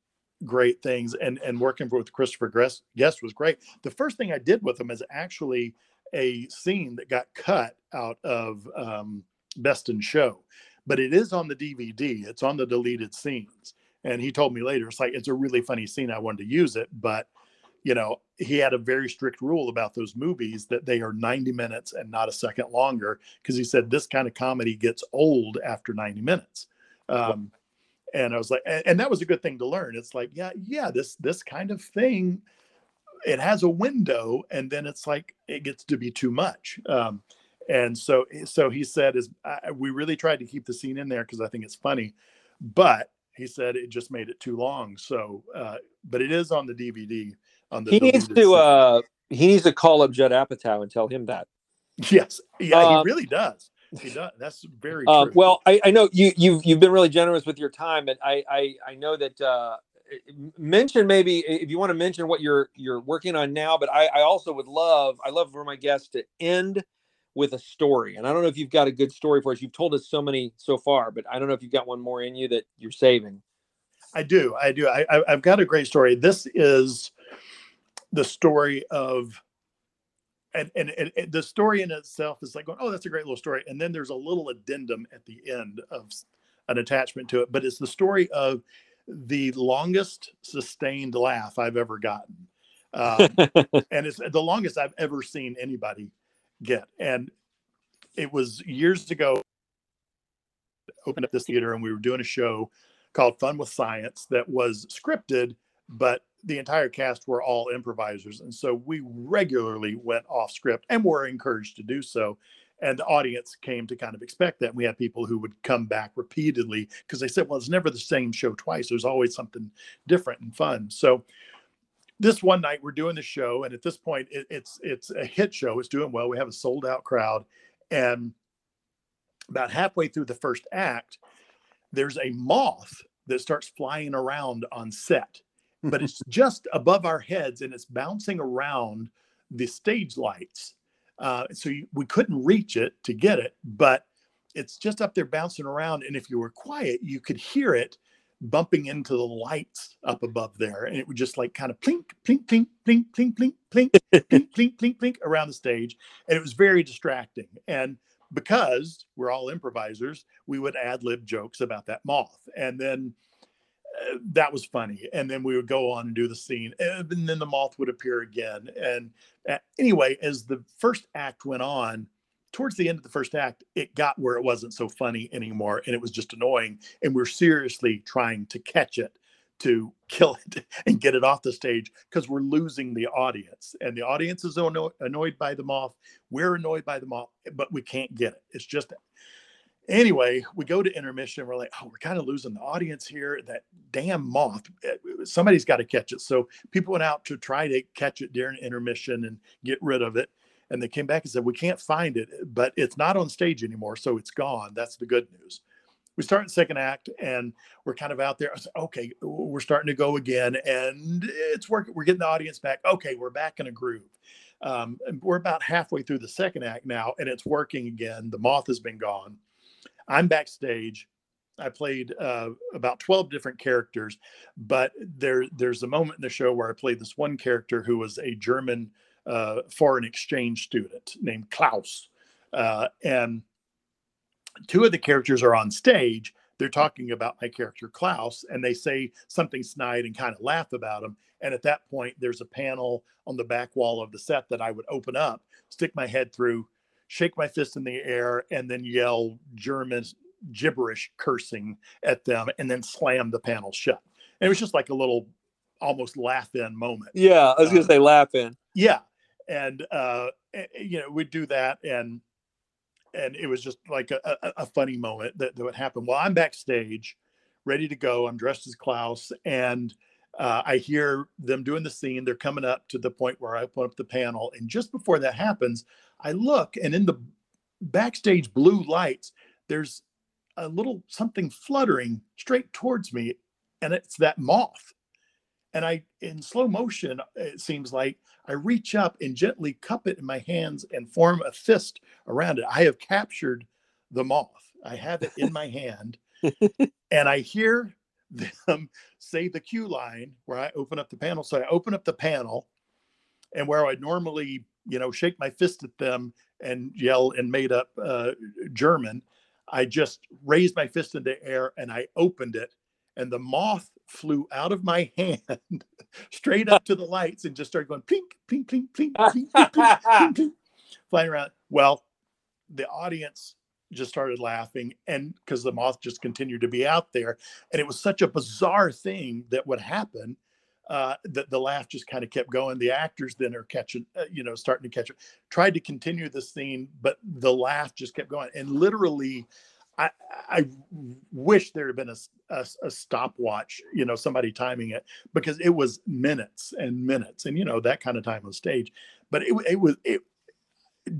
great things. And and working with Christopher Guest, Guest was great. The first thing I did with him is actually a scene that got cut out of um, Best in Show, but it is on the DVD. It's on the deleted scenes. And he told me later, it's like it's a really funny scene. I wanted to use it, but you know, he had a very strict rule about those movies that they are 90 minutes and not a second longer because he said this kind of comedy gets old after 90 minutes. Um, and I was like, and, and that was a good thing to learn. It's like, yeah, yeah, this this kind of thing, it has a window, and then it's like it gets to be too much. Um, and so so he said, is I, we really tried to keep the scene in there because I think it's funny, but he said it just made it too long. So, uh, but it is on the DVD. On the he needs to scene. uh he needs to call up Judd Apatow and tell him that. Yes, yeah, he really does. He does. That's very Uh, true. well, I, I know you you've you've been really generous with your time, and I I, I know that uh, mention maybe if you want to mention what you're you're working on now. But I, I also would love I love for my guests to end with a story, and I don't know if you've got a good story for us. You've told us so many so far, but I don't know if you've got one more in you that you're saving. I do. I do. I, I, I've got a great story. This is the story of, and, and, and the story in itself is like, going, oh, that's a great little story. And then there's a little addendum at the end of an attachment to it. But it's the story of the longest sustained laugh I've ever gotten. Um, *laughs* and it's the longest I've ever seen anybody get. And it was years ago. Opened up this theater, and we were doing a show called Fun with Science that was scripted, but the entire cast were all improvisers, and so we regularly went off script, and were encouraged to do so. And the audience came to kind of expect that. And we had people who would come back repeatedly because they said, "Well, it's never the same show twice. There's always something different and fun." So this one night we're doing the show and at this point it, it's it's a hit show it's doing well we have a sold out crowd and about halfway through the first act there's a moth that starts flying around on set but it's just above our heads and it's bouncing around the stage lights uh, so you, we couldn't reach it to get it but it's just up there bouncing around and if you were quiet you could hear it bumping into the lights up above there and it would just like kind of plink plink plink plink plink plink plink plink plink plink plink around the stage and it was very distracting and because we're all improvisers we would ad lib jokes about that moth and then that was funny and then we would go on and do the scene and then the moth would appear again and uh, anyway as the first act went on towards the end of the first act it got where it wasn't so funny anymore and it was just annoying and we're seriously trying to catch it to kill *laughs* it and get it off the stage because we're losing the audience and the audience is anno- annoyed by the moth we're annoyed by the moth but we can't get it. It's just anyway, we go to intermission. We're like, oh, we're kind of losing the audience here. That damn moth, eh, somebody's got to catch it. So people went out to try to catch it during intermission and get rid of it. And they came back and said, we can't find it, but it's not on stage anymore. So it's gone. That's the good news. We start in second act and we're kind of out there. Said, okay, we're starting to go again and it's working. We're getting the audience back. Okay, we're back in a groove. Um, we're about halfway through the second act now and it's working again. The moth has been gone I'm backstage. I played uh, about 12 different characters, but there there's a moment in the show where I played this one character who was a German uh, foreign exchange student named Klaus. Uh, and two of the characters are on stage. They're talking about my character Klaus, and they say something snide and kind of laugh about him. And at that point, there's a panel on the back wall of the set that I would open up, stick my head through, shake my fist in the air, and then yell German gibberish cursing at them, and then slam the panel shut. And it was just like a little almost laugh in moment. Yeah, I was gonna uh, say laugh in. Yeah, and uh, you know we'd do that, and and it was just like a, a, a funny moment that, that would happen. Well, I'm backstage, ready to go. I'm dressed as Klaus, and uh, I hear them doing the scene. They're coming up to the point where I open up the panel. And just before that happens, I look and in the backstage blue lights, there's a little something fluttering straight towards me. And it's that moth. And I, in slow motion, it seems like I reach up and gently cup it in my hands and form a fist around it. I have captured the moth. I have it in my hand. *laughs* and I hear them say the cue line where I open up the panel. So I open up the panel, and where I normally, you know, shake my fist at them and yell in made up uh, German, I just raised my fist in the air and I opened it, and the moth flew out of my hand straight up to the lights and just started going plink, plink, plink, plink, plink, plink, plink, plink, plink, flying around. Well, the audience just started laughing and because the moth just continued to be out there and it was such a bizarre thing that would happen uh, that the laugh just kind of kept going. The actors then are catching uh, you know starting to catch it tried to continue the scene but the laugh just kept going. And literally I, I wish there had been a, a, a, stopwatch, you know, somebody timing it because it was minutes and minutes, and you know that kind of time on stage. But it, it was it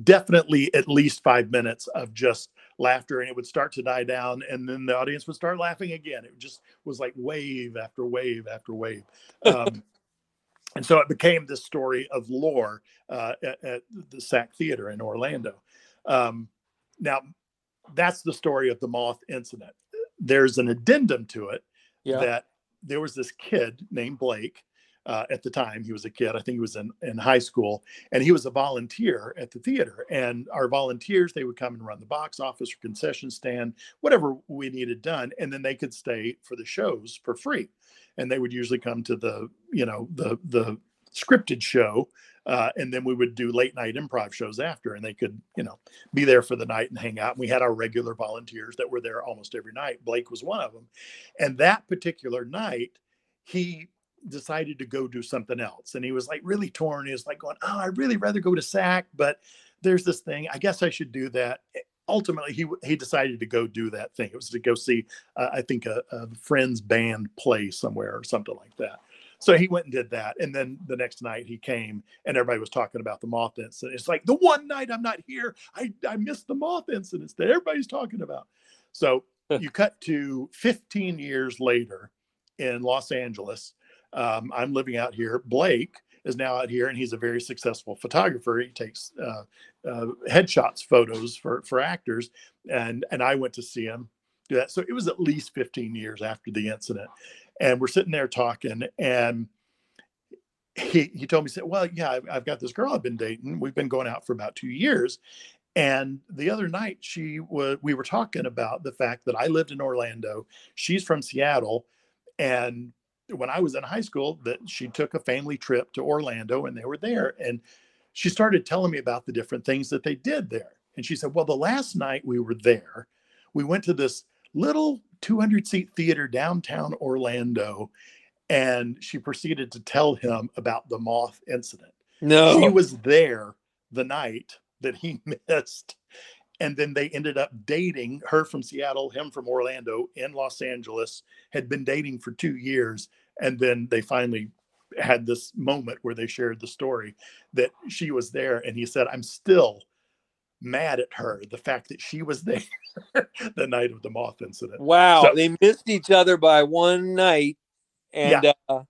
definitely at least five minutes of just laughter and it would start to die down and then the audience would start laughing again. It just was like wave after wave after wave. Um, *laughs* and so it became this story of lore uh, at, at, the SAK theater in orlando. Um, now that's the story of the moth incident. There's an addendum to it yeah. that there was this kid named blake uh, at the time. He was a kid. I think he was in, in high school, and he was a volunteer at the theater. And our volunteers, they would come and run the box office or concession stand, whatever we needed done, and then they could stay for the shows for free. And they would usually come to the, you know, the the scripted show, uh, and then we would do late night improv shows after, and they could, you know, be there for the night and hang out. And we had our regular volunteers that were there almost every night. Blake was one of them, and that particular night, he decided to go do something else. And he was like really torn. He was like going, Oh, I'd really rather go to SAK, but there's this thing. I guess I should do that. Eh, ultimately, he he decided to go do that thing. It was to go see, uh, I think, a, a friend's band play somewhere or something like that. So he went and did that. And then the next night he came and everybody was talking about the moth incident. It's like the one night I'm not here, I, I missed the moth incidents that everybody's talking about. So you cut to 15 years later in Los Angeles um, I'm living out here. Blake is now out here, and he's a very successful photographer. He takes uh, uh, headshots, photos for for actors, and and I went to see him do that. So it was at least 15 years after the incident, and we're sitting there talking, and he he told me, said, "Well, yeah, I've, I've got this girl I've been dating. We've been going out for about two years." And the other night, she was. We were talking about the fact that I lived in Orlando. She's from Seattle, and when I was in high school that she took a family trip to Orlando and they were there. And she started telling me about the different things that they did there. And she said, Well, the last night we were there, we went to this little 200 seat theater downtown Orlando. And she proceeded to tell him about the moth incident. No, she was there the night that he *laughs* missed. And then they ended up dating her from Seattle, him from Orlando in Los Angeles, had been dating for two years. And then they finally had this moment where they shared the story that she was there. And he said, I'm still mad at her, the fact that she was *laughs* there the night of the moth incident. Wow. So- they missed each other by one night. And uh,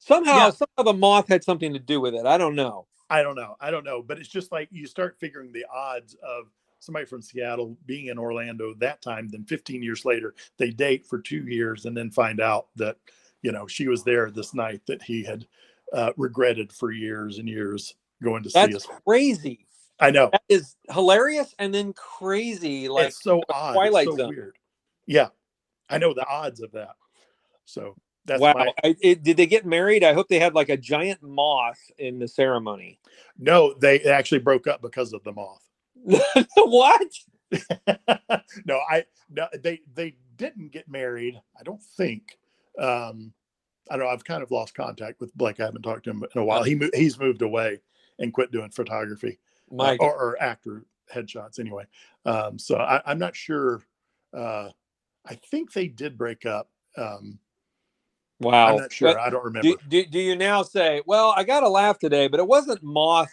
somehow, Yeah. somehow the moth had something to do with it. I don't know. I don't know. I don't know. But it's just like you start figuring the odds of somebody from Seattle being in Orlando that time, then 15 years later, they date for two years and then find out that, you know, she was there this night that he had uh, regretted for years and years going to see That's us. crazy. I know. That is hilarious and then crazy. Like, it's so odd. Twilight it's so Zone. weird. Yeah. I know the odds of that. So that's wow. my I, it, did they get married? I hope they had like a giant moth in the ceremony. no, they actually broke up because of the moth. *laughs* what? *laughs* no, I no, they they didn't get married. I don't think. Um, I don't know. I've kind of lost contact with Blake. I haven't talked to him in a while. He mo- he's moved away and quit doing photography uh, or, or actor headshots anyway. Um, so I, I'm not sure. Uh, I think they did break up. Um, wow. I'm not sure. But I don't remember. do, do, do you now say, well, I got to laugh today, but it wasn't moth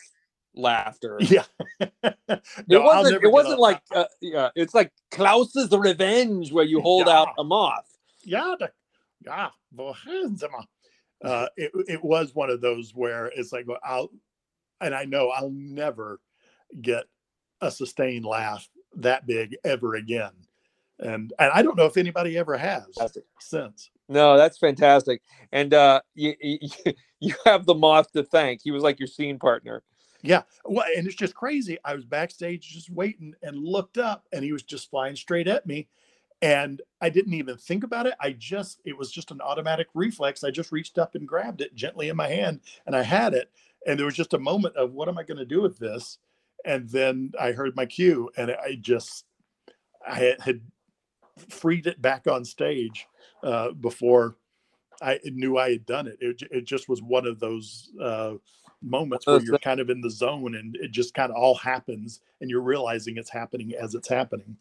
laughter. yeah. *laughs* it No, I'll wasn't. It wasn't like uh, yeah. It's like Klaus's revenge, where you hold out a moth. yeah, the, yeah, uh, it, it was one of those where it's like, well, I'll, and I know I'll never get a sustained laugh that big ever again. And, and I don't know if anybody ever has Fantastic. since. No, that's fantastic. And uh, you, you *laughs* you have the moth to thank. He was like your scene partner. Yeah. Well, and it's just crazy. I was backstage just waiting and looked up and he was just flying straight at me. And I didn't even think about it. I just, it was just an automatic reflex. I just reached up and grabbed it gently in my hand and I had it. And there was just a moment of what am I going to do with this? And then I heard my cue and I just, I had, freed it back on stage uh, before I knew I had done it. It, it just was one of those uh, moments where you're kind of in the zone and it just kind of all happens and you're realizing it's happening as it's happening.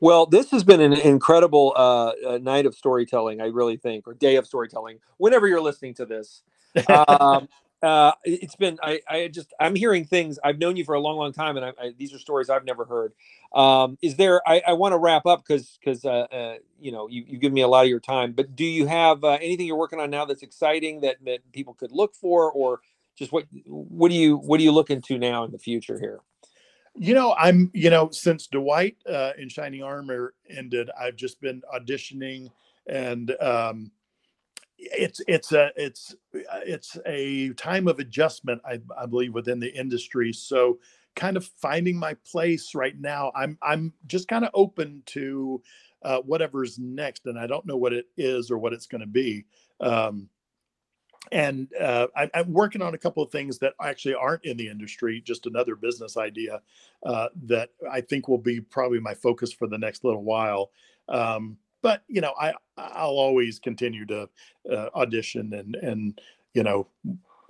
Well, this has been an incredible uh, uh, night of storytelling. I really think, or day of storytelling. Whenever you're listening to this, um, *laughs* uh, it- it's been. I, I just. I'm hearing things. I've known you for a long, long time, and I, I, these are stories I've never heard. Um, is there? I, I want to wrap up because because uh, uh, you know you you give me a lot of your time. But do you have uh, anything you're working on now that's exciting that that people could look for, or just what what do you what are you looking to now in the future here? You know, I'm, you know, since Dwight uh, in Shining Armor ended, I've just been auditioning and um, it's, it's a, it's, it's a time of adjustment, I, I believe within the industry. So kind of finding my place right now, I'm, I'm just kind of open to uh, whatever's next. And I don't know what it is or what it's going to be. Um, and uh, I, I'm working on a couple of things that actually aren't in the industry, just another business idea uh, that I think will be probably my focus for the next little while. Um, but you know, I I'll always continue to uh, audition and and you know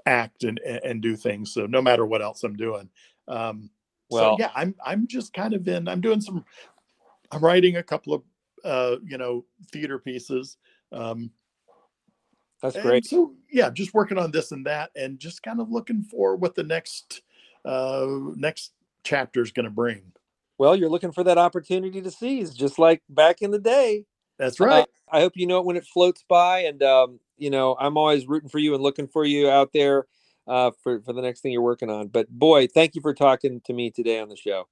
act and and do things. So no matter what else I'm doing. Um, Well- so yeah, I'm I'm just kind of in. I'm doing some. I'm writing a couple of uh, you know theater pieces. Um, That's and great. so yeah, just working on this and that, and just kind of looking for what the next uh, next chapter is going to bring. Well, you're looking for that opportunity to seize, just like back in the day. That's Uh, right. I hope you know it when it floats by, and um, you know I'm always rooting for you and looking for you out there uh, for for the next thing you're working on. But boy, thank you for talking to me today on the show.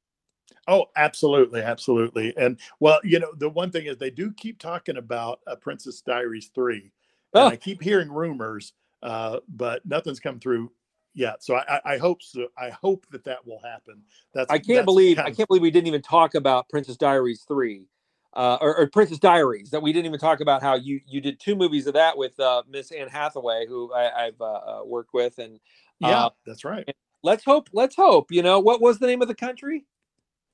Oh, absolutely, absolutely. And well, you know, the one thing is they do keep talking about uh, Princess Diaries three, and Oh. I keep hearing rumors, uh, but nothing's come through yet. So I, I, I hope so. I hope that that will happen. That's I can't that's believe I can't believe we didn't even talk about Princess Diaries three. Uh, or, or Princess Diaries that we didn't even talk about how you you did two movies of that with uh, Miss Anne Hathaway who I, I've uh, uh, worked with and Yeah, uh, that's right. let's hope let's hope you know what was the name of the country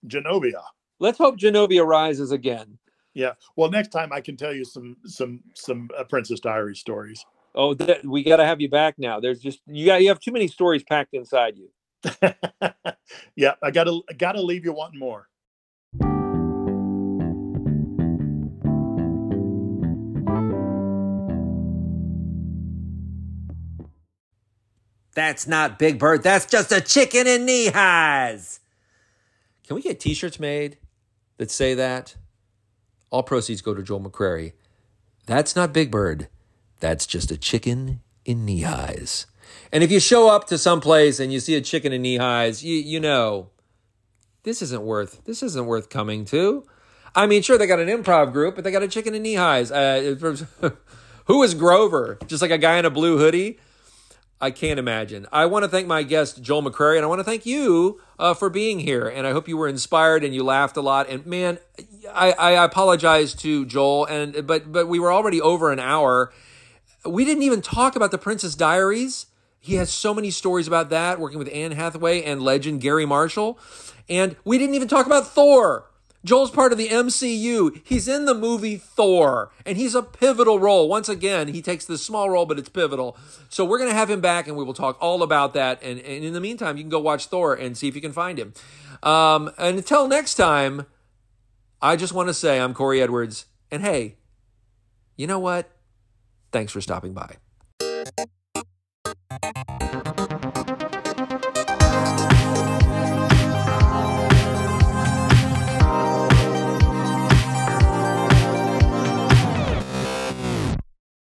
Genovia. let's hope Genovia rises again yeah. Well, next time I can tell you some some some uh, Princess Diary stories. Oh, that, we got to have you back now. There's just you got you have too many stories packed inside you. *laughs* yeah, I got to got to leave you wanting more. That's not Big Bird. That's just a chicken in knee highs. Can we get t-shirts made that say that? All proceeds go to Joel McCrary. That's not Big Bird. That's just a chicken in knee highs. And if you show up to some place and you see a chicken in knee highs, you, you know, this isn't worth this isn't worth coming to. I mean, sure, they got an improv group, but they got a chicken in knee highs. Uh, *laughs* who is Grover? Just like a guy in a blue hoodie? I can't imagine. I want to thank my guest, Joel McCrary, and I want to thank you uh, for being here. And I hope you were inspired and you laughed a lot. And man, I, I apologize to Joel, and but but we were already over an hour. We didn't even talk about the Princess Diaries. He has so many stories about that, working with Anne Hathaway and legend Garry Marshall. And we didn't even talk about Thor. Joel's part of the MCU. He's in the movie Thor, and he's a pivotal role. Once again, he takes this small role, but it's pivotal. So we're going to have him back, and we will talk all about that. And, and in the meantime, you can go watch Thor and see if you can find him. Um, and until next time, I just want to say I'm Corey Edwards. And hey, you know what? Thanks for stopping by.